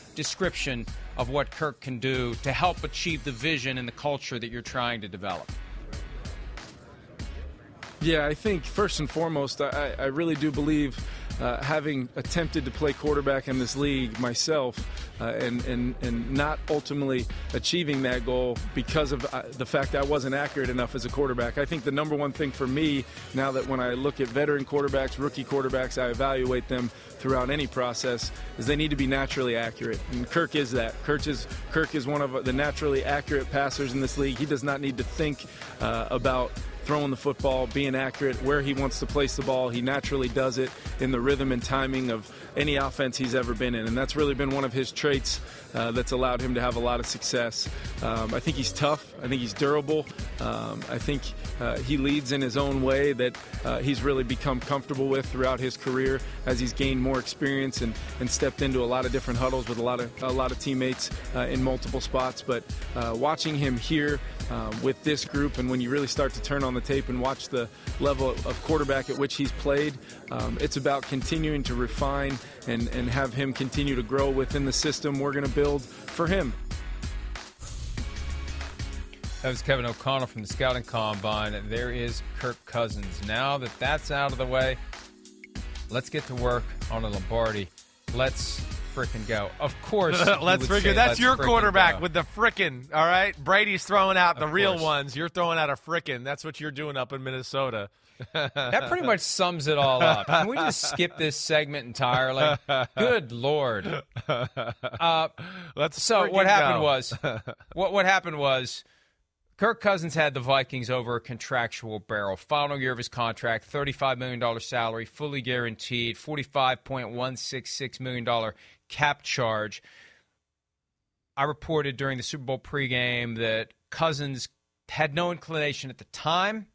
description of what Kirk can do to help achieve the vision and the culture that you're trying to develop? Yeah, I think first and foremost, I, I really do believe, uh, having attempted to play quarterback in this league myself, uh, and, and and not ultimately achieving that goal because of uh, the fact I wasn't accurate enough as a quarterback. I think the number one thing for me now that when I look at veteran quarterbacks, rookie quarterbacks, I evaluate them throughout any process is they need to be naturally accurate, and Kirk is that. Kirk is Kirk is one of the naturally accurate passers in this league. He does not need to think uh, about throwing the football, being accurate, where he wants to place the ball. He naturally does it in the rhythm and timing of any offense he's ever been in. And that's really been one of his traits uh, that's allowed him to have a lot of success. Um, I think he's tough. I think he's durable. Um, I think uh, he leads in his own way that uh, he's really become comfortable with throughout his career as he's gained more experience and, and stepped into a lot of different huddles with a lot of a lot of teammates uh, in multiple spots. But uh, watching him here um, with this group, and when you really start to turn on the tape and watch the level of quarterback at which he's played, um, it's about continuing to refine and, and have him continue to grow within the system we're going to build for him. That was Kevin O'Connell from the Scouting Combine. There is Kirk Cousins. Now that that's out of the way, let's get to work on a Lombardi. Let's frickin' go. Of course, let's would say, frickin'. That's let's your quarterback go. with the frickin'. All right, Brady's throwing out the Of real course. ones. You're throwing out a frickin'. That's what you're doing up in Minnesota. That pretty much sums it all up. Can we just skip this segment entirely? Good lord. Uh, Let's so what happened was what what happened was Kirk Cousins had the Vikings over a contractual barrel. Final year of his contract, $35 million salary, fully guaranteed, $45.166 million cap charge. I reported during the Super Bowl pregame that Cousins had no inclination at the time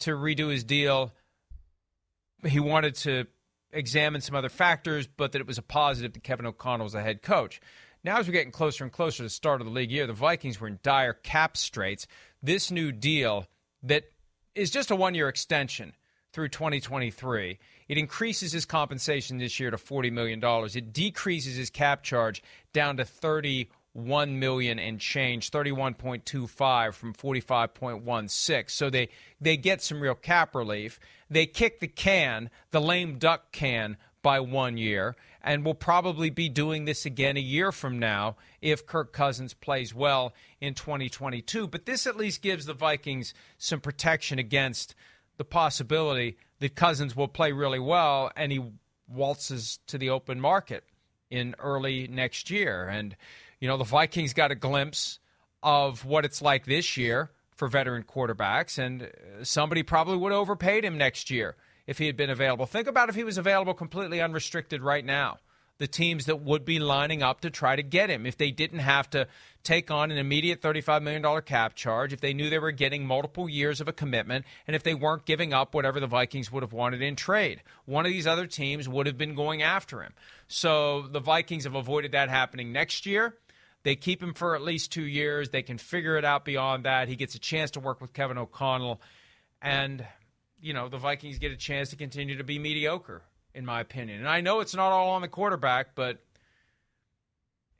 to redo his deal. He wanted to examine some other factors, but that it was a positive that Kevin O'Connell was the head coach. Now, as we're getting closer and closer to the start of the league year, the Vikings were in dire cap straits. This new deal that is just a one year extension through 2023. It increases his compensation this year to $40 million. It decreases his cap charge down to 31 million and change, 31.25 from 45.16. So they they get some real cap relief. They kick the can, the lame duck can by one year and we'll probably be doing this again a year from now if Kirk Cousins plays well in 2022. But this at least gives the Vikings some protection against the possibility that Cousins will play really well and he waltzes to the open market in early next year. And, you know, the Vikings got a glimpse of what it's like this year for veteran quarterbacks, and uh, somebody probably would have overpaid him next year if he had been available. Think about if he was available completely unrestricted right now. The teams that would be lining up to try to get him if they didn't have to take on an immediate $35 million cap charge, if they knew they were getting multiple years of a commitment, and if they weren't giving up whatever the Vikings would have wanted in trade. One of these other teams would have been going after him. So the Vikings have avoided that happening next year. They keep him for at least two years. They can figure it out beyond that. He gets a chance to work with Kevin O'Connell. And you know, the Vikings get a chance to continue to be mediocre, in my opinion. And I know it's not all on the quarterback, but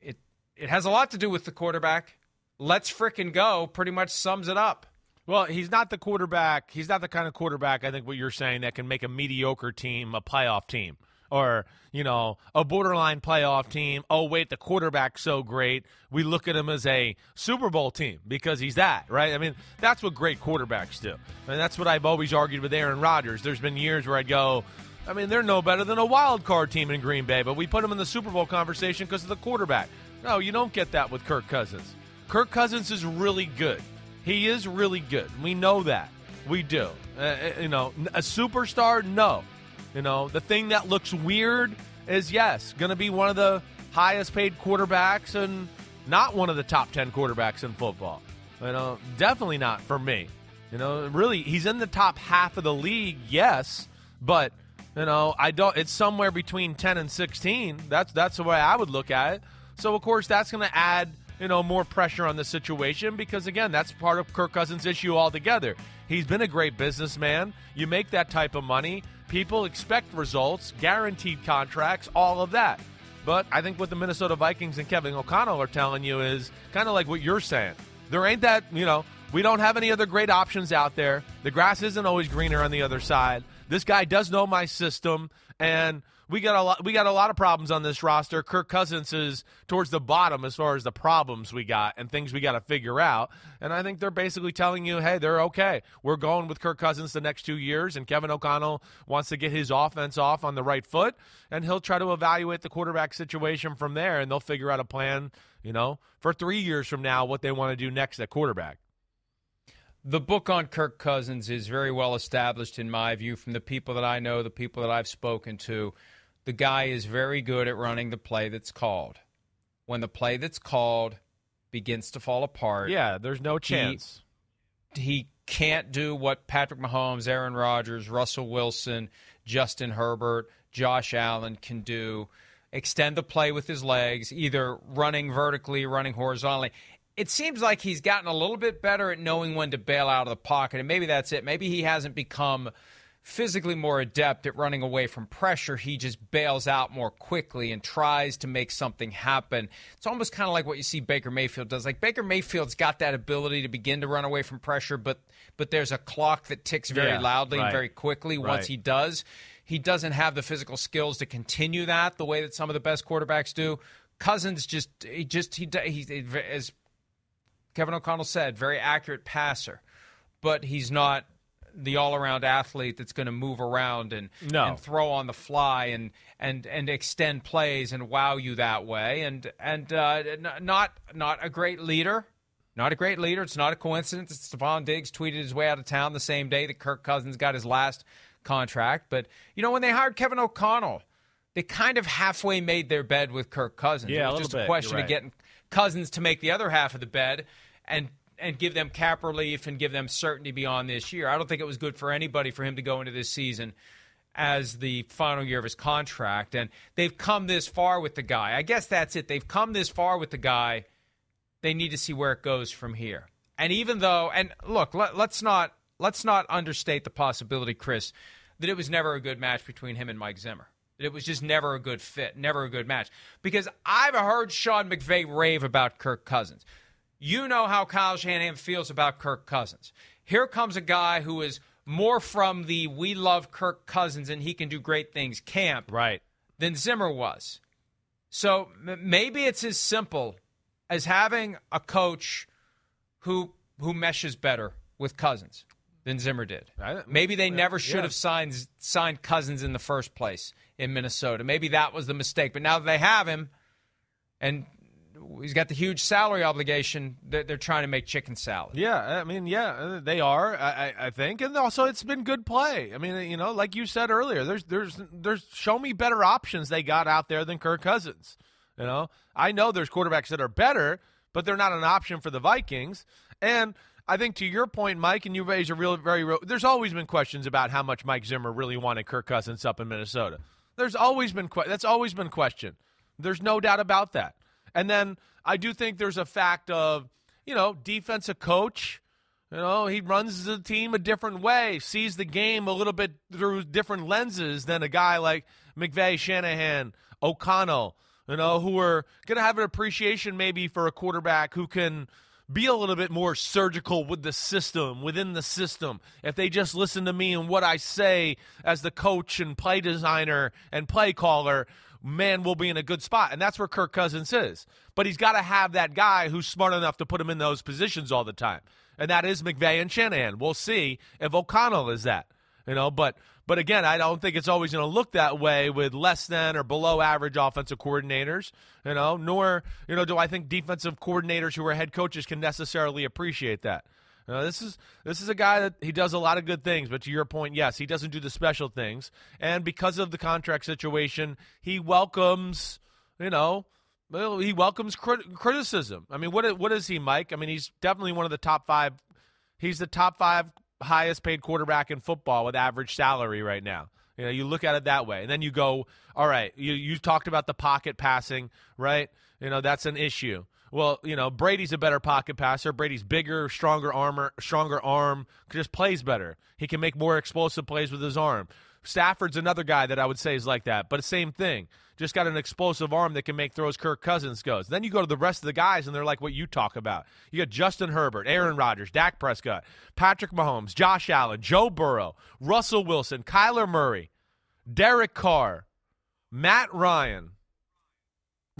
it it has a lot to do with the quarterback. Let's fricking go pretty much sums it up. Well, he's not the quarterback. He's not the kind of quarterback, I think, what you're saying, that can make a mediocre team a playoff team or you know a borderline playoff team. Oh wait, the quarterback's so great. We look at him as a Super Bowl team because he's that, right? I mean, that's what great quarterbacks do, and that's what I've always argued with Aaron Rodgers. There's been years where I'd go. I mean, they're no better than a wild card team in Green Bay, but we put them in the Super Bowl conversation because of the quarterback. No, you don't get that with Kirk Cousins. Kirk Cousins is really good. He is really good. We know that. We do. Uh, you know, a superstar? No. You know, the thing that looks weird is yes, going to be one of the highest paid quarterbacks and not one of the top 10 quarterbacks in football. You know, definitely not for me. You know, really, he's in the top half of the league, yes, but you know, I don't. It's somewhere between 10 and 16. That's that's the way I would look at it. So of course, that's going to add you know more pressure on the situation because again, that's part of Kirk Cousins' issue altogether. He's been a great businessman. You make that type of money people expect results, guaranteed contracts, all of that. But I think what the Minnesota Vikings and Kevin O'Connell are telling you is kind of like what you're saying. There ain't that, you know, we don't have any other great options out there. The grass isn't always greener on the other side. This guy does know my system, and we got a lot. We got a lot of problems on this roster. Kirk Cousins is towards the bottom as far as the problems we got and things we got to figure out. And I think they're basically telling you, hey, they're okay. We're going with Kirk Cousins the next two years, and Kevin O'Connell wants to get his offense off on the right foot, and he'll try to evaluate the quarterback situation from there, and they'll figure out a plan. You know, for three years from now, what they want to do next at quarterback. The book on Kirk Cousins is very well established, in my view, from the people that I know, the people that I've spoken to the guy is very good at running the play that's called. When the play that's called begins to fall apart, yeah, there's no chance. He, he can't do what Patrick Mahomes, Aaron Rodgers, Russell Wilson, Justin Herbert, Josh Allen can do. Extend the play with his legs, either running vertically, running horizontally. It seems like he's gotten a little bit better at knowing when to bail out of the pocket, and maybe that's it. Maybe he hasn't become physically more adept at running away from pressure, he just bails out more quickly and tries to make something happen. It's almost kind of like what you see Baker Mayfield does. Like Baker Mayfield's got that ability to begin to run away from pressure, but but there's a clock that ticks very yeah, loudly right. and very quickly right. once he does. He doesn't have the physical skills to continue that the way that some of the best quarterbacks do. Cousins just he just he he as Kevin O'Connell said, very accurate passer, but he's not the all around athlete that's going to move around and, no. and throw on the fly and, and, and extend plays and wow you that way. And, and uh, not, not a great leader. Not a great leader. It's not a coincidence. that Stefon Diggs tweeted his way out of town the same day that Kirk Cousins got his last contract. But, you know, when they hired Kevin O'Connell, they kind of halfway made their bed with Kirk Cousins. Yeah, it a was little just bit. a question You're of getting Cousins to make the other half of the bed and and give them cap relief and give them certainty beyond this year. I don't think it was good for anybody for him to go into this season as the final year of his contract. And they've come this far with the guy. I guess that's it. They've come this far with the guy. They need to see where it goes from here. And even though, and look, let, let's not let's not understate the possibility, Chris, that it was never a good match between him and Mike Zimmer. That it was just never a good fit, never a good match. Because I've heard Sean McVay rave about Kirk Cousins. You know how Kyle Shanahan feels about Kirk Cousins. Here comes a guy who is more from the we love Kirk Cousins and he can do great things camp Right. than Zimmer was. So m- maybe it's as simple as having a coach who who meshes better with Cousins than Zimmer did. Maybe they never should yeah. have signed signed Cousins in the first place in Minnesota. Maybe that was the mistake. But now that they have him, and he's got the huge salary obligation, they're, they're trying to make chicken salad. Yeah, I mean, yeah, they are. I, I, think, and also it's been good play. I mean, you know, like you said earlier, there's, there's, there's show me better options they got out there than Kirk Cousins. You know, I know there's quarterbacks that are better, but they're not an option for the Vikings. And I think to your point, Mike, and you raise a real, very, real, there's always been questions about how much Mike Zimmer really wanted Kirk Cousins up in Minnesota. There's always been that's always been questioned. There's no doubt about that. And then I do think there's a fact of, you know, defensive coach. You know, he runs the team a different way, sees the game a little bit through different lenses than a guy like McVay, Shanahan, O'Connell, you know, who are going to have an appreciation maybe for a quarterback who can be a little bit more surgical with the system, within the system. If they just listen to me and what I say as the coach and play designer and play caller, man, we'll be in a good spot. And that's where Kirk Cousins is. But he's got to have that guy who's smart enough to put him in those positions all the time. And that is McVay and Shanahan. We'll see if O'Connell is that. You know, but but again, I don't think it's always going to look that way with less than or below average offensive coordinators. You know, nor you know do I think defensive coordinators who are head coaches can necessarily appreciate that. Know, this is this is a guy that he does a lot of good things, but to your point, yes, he doesn't do the special things, and because of the contract situation, he welcomes you know. He welcomes crit- criticism. I mean, what what is he, Mike? I mean, he's definitely one of the top five. He's the top five highest paid quarterback in football with average salary right now. You know, you look at it that way, and then you go, all right. You you talked about the pocket passing, right? You know, that's an issue. Well, you know, Brady's a better pocket passer. Brady's bigger, stronger armor, stronger arm, just plays better. He can make more explosive plays with his arm. Stafford's another guy that I would say is like that, but same thing. Just got an explosive arm that can make throws Kirk Cousins goes. Then you go to the rest of the guys, and they're like what you talk about. You got Justin Herbert, Aaron Rodgers, Dak Prescott, Patrick Mahomes, Josh Allen, Joe Burrow, Russell Wilson, Kyler Murray, Derek Carr, Matt Ryan,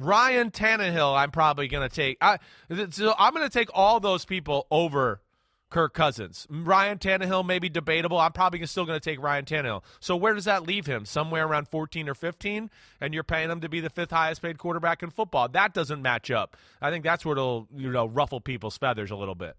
Ryan Tannehill. I'm probably going to take. I, so I'm going to take all those people over Kirk Cousins. Ryan Tannehill may be debatable. I'm probably still going to take Ryan Tannehill. So where does that leave him? Somewhere around 14 or 15, and you're paying him to be the fifth highest paid quarterback in football. That doesn't match up. I think that's where it'll you know ruffle people's feathers a little bit.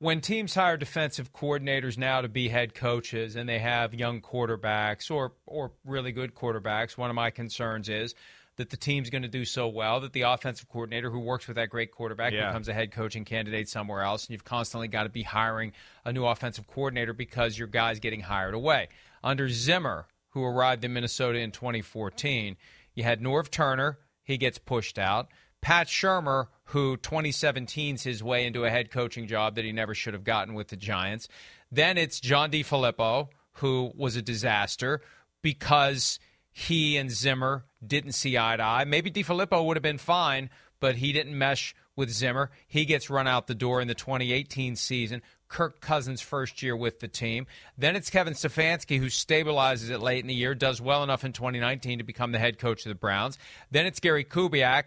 when teams hire defensive coordinators now to be head coaches and they have young quarterbacks or or really good quarterbacks, one of my concerns is that the team's going to do so well that the offensive coordinator who works with that great quarterback Yeah. becomes a head coaching candidate somewhere else and you've constantly got to be hiring a new offensive coordinator because your guy's getting hired away. Under Zimmer, who arrived in Minnesota in 2014, you had Norv Turner, he gets pushed out. Pat Shurmur, who 2017's his way into a head coaching job that he never should have gotten with the Giants. Then it's John DeFilippo, who was a disaster because he and Zimmer didn't see eye to eye. Maybe DeFilippo would have been fine, but he didn't mesh with Zimmer. He gets run out the door in the 2018 season. Kirk Cousins' first year with the team. Then it's Kevin Stefanski who stabilizes it late in the year, does well enough in 2019 to become the head coach of the Browns. Then it's Gary Kubiak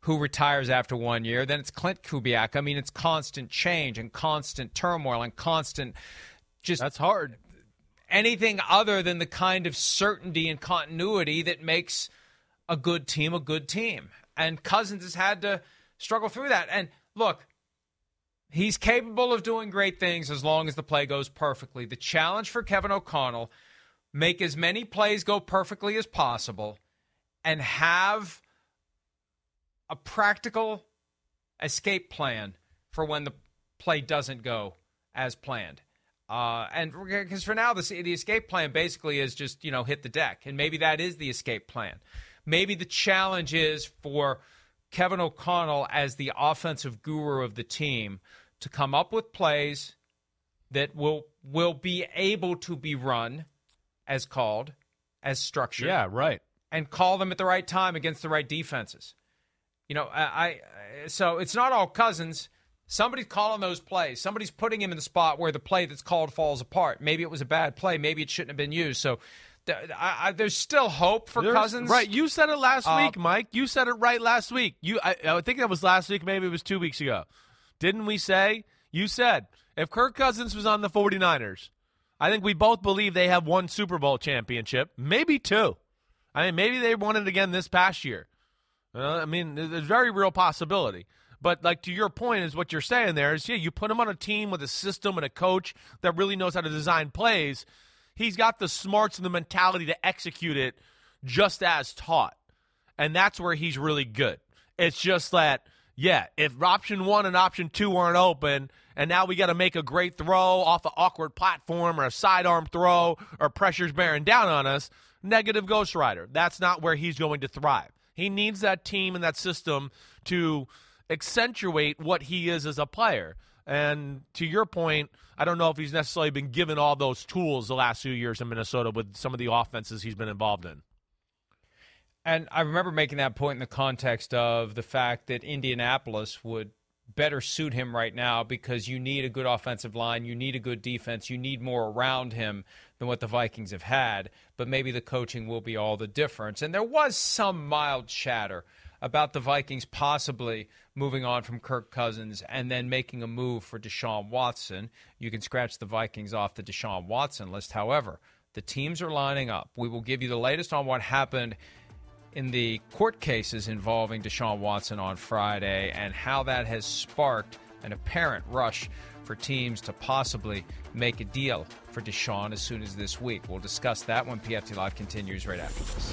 who retires after one year. Then it's Klint Kubiak. I mean, it's constant change and constant turmoil and constant just That's hard. Anything other than the kind of certainty and continuity that makes a good team a good team. And Cousins has had to struggle through that. And look, He's capable of doing great things as long as the play goes perfectly. The challenge for Kevin O'Connell make as many plays go perfectly as possible and have a practical escape plan for when the play doesn't go as planned. Uh, and because for now, the, the escape plan basically is just, you know, hit the deck. And maybe that is the escape plan. Maybe the challenge is for Kevin O'Connell as the offensive guru of the team to come up with plays that will will be able to be run as called, as structured. Yeah, right. And call them at the right time against the right defenses. You know, I, I so it's not all Cousins. Somebody's calling those plays. Somebody's putting him in the spot where the play that's called falls apart. Maybe it was a bad play. Maybe it shouldn't have been used. So th- I, I, there's still hope for There's- Cousins. Right. You said it last Uh, week, Mike. You said it right last week. You, I, I think that was last week. Maybe it was two weeks ago. Didn't we say? You said if Kirk Cousins was on the 49ers, I think we both believe they have one Super Bowl championship, maybe two. I mean, maybe they won it again this past year. Uh, I mean, there's a very real possibility. But like to your point is what you're saying there is yeah, you put him on a team with a system and a coach that really knows how to design plays. He's got the smarts and the mentality to execute it just as taught. And that's where he's really good. It's just that yeah, if option 1 and option 2 aren't open and now we got to make a great throw off an awkward platform or a sidearm throw or pressure's bearing down on us, negative Ghost Rider. That's not where he's going to thrive. He needs that team and that system to accentuate what he is as a player. And to your point, I don't know if he's necessarily been given all those tools the last few years in Minnesota with some of the offenses he's been involved in. And I remember making that point in the context of the fact that Indianapolis would better suit him right now because you need a good offensive line, you need a good defense, you need more around him than what the Vikings have had. But maybe the coaching will be all the difference. And there was some mild chatter about the Vikings possibly moving on from Kirk Cousins and then making a move for Deshaun Watson. You can scratch the Vikings off the Deshaun Watson list. However, the teams are lining up. We will give you the latest on what happened in the court cases involving Deshaun Watson on Friday and how that has sparked an apparent rush for teams to possibly make a deal for Deshaun as soon as this week. We'll discuss that when PFT Live continues right after this.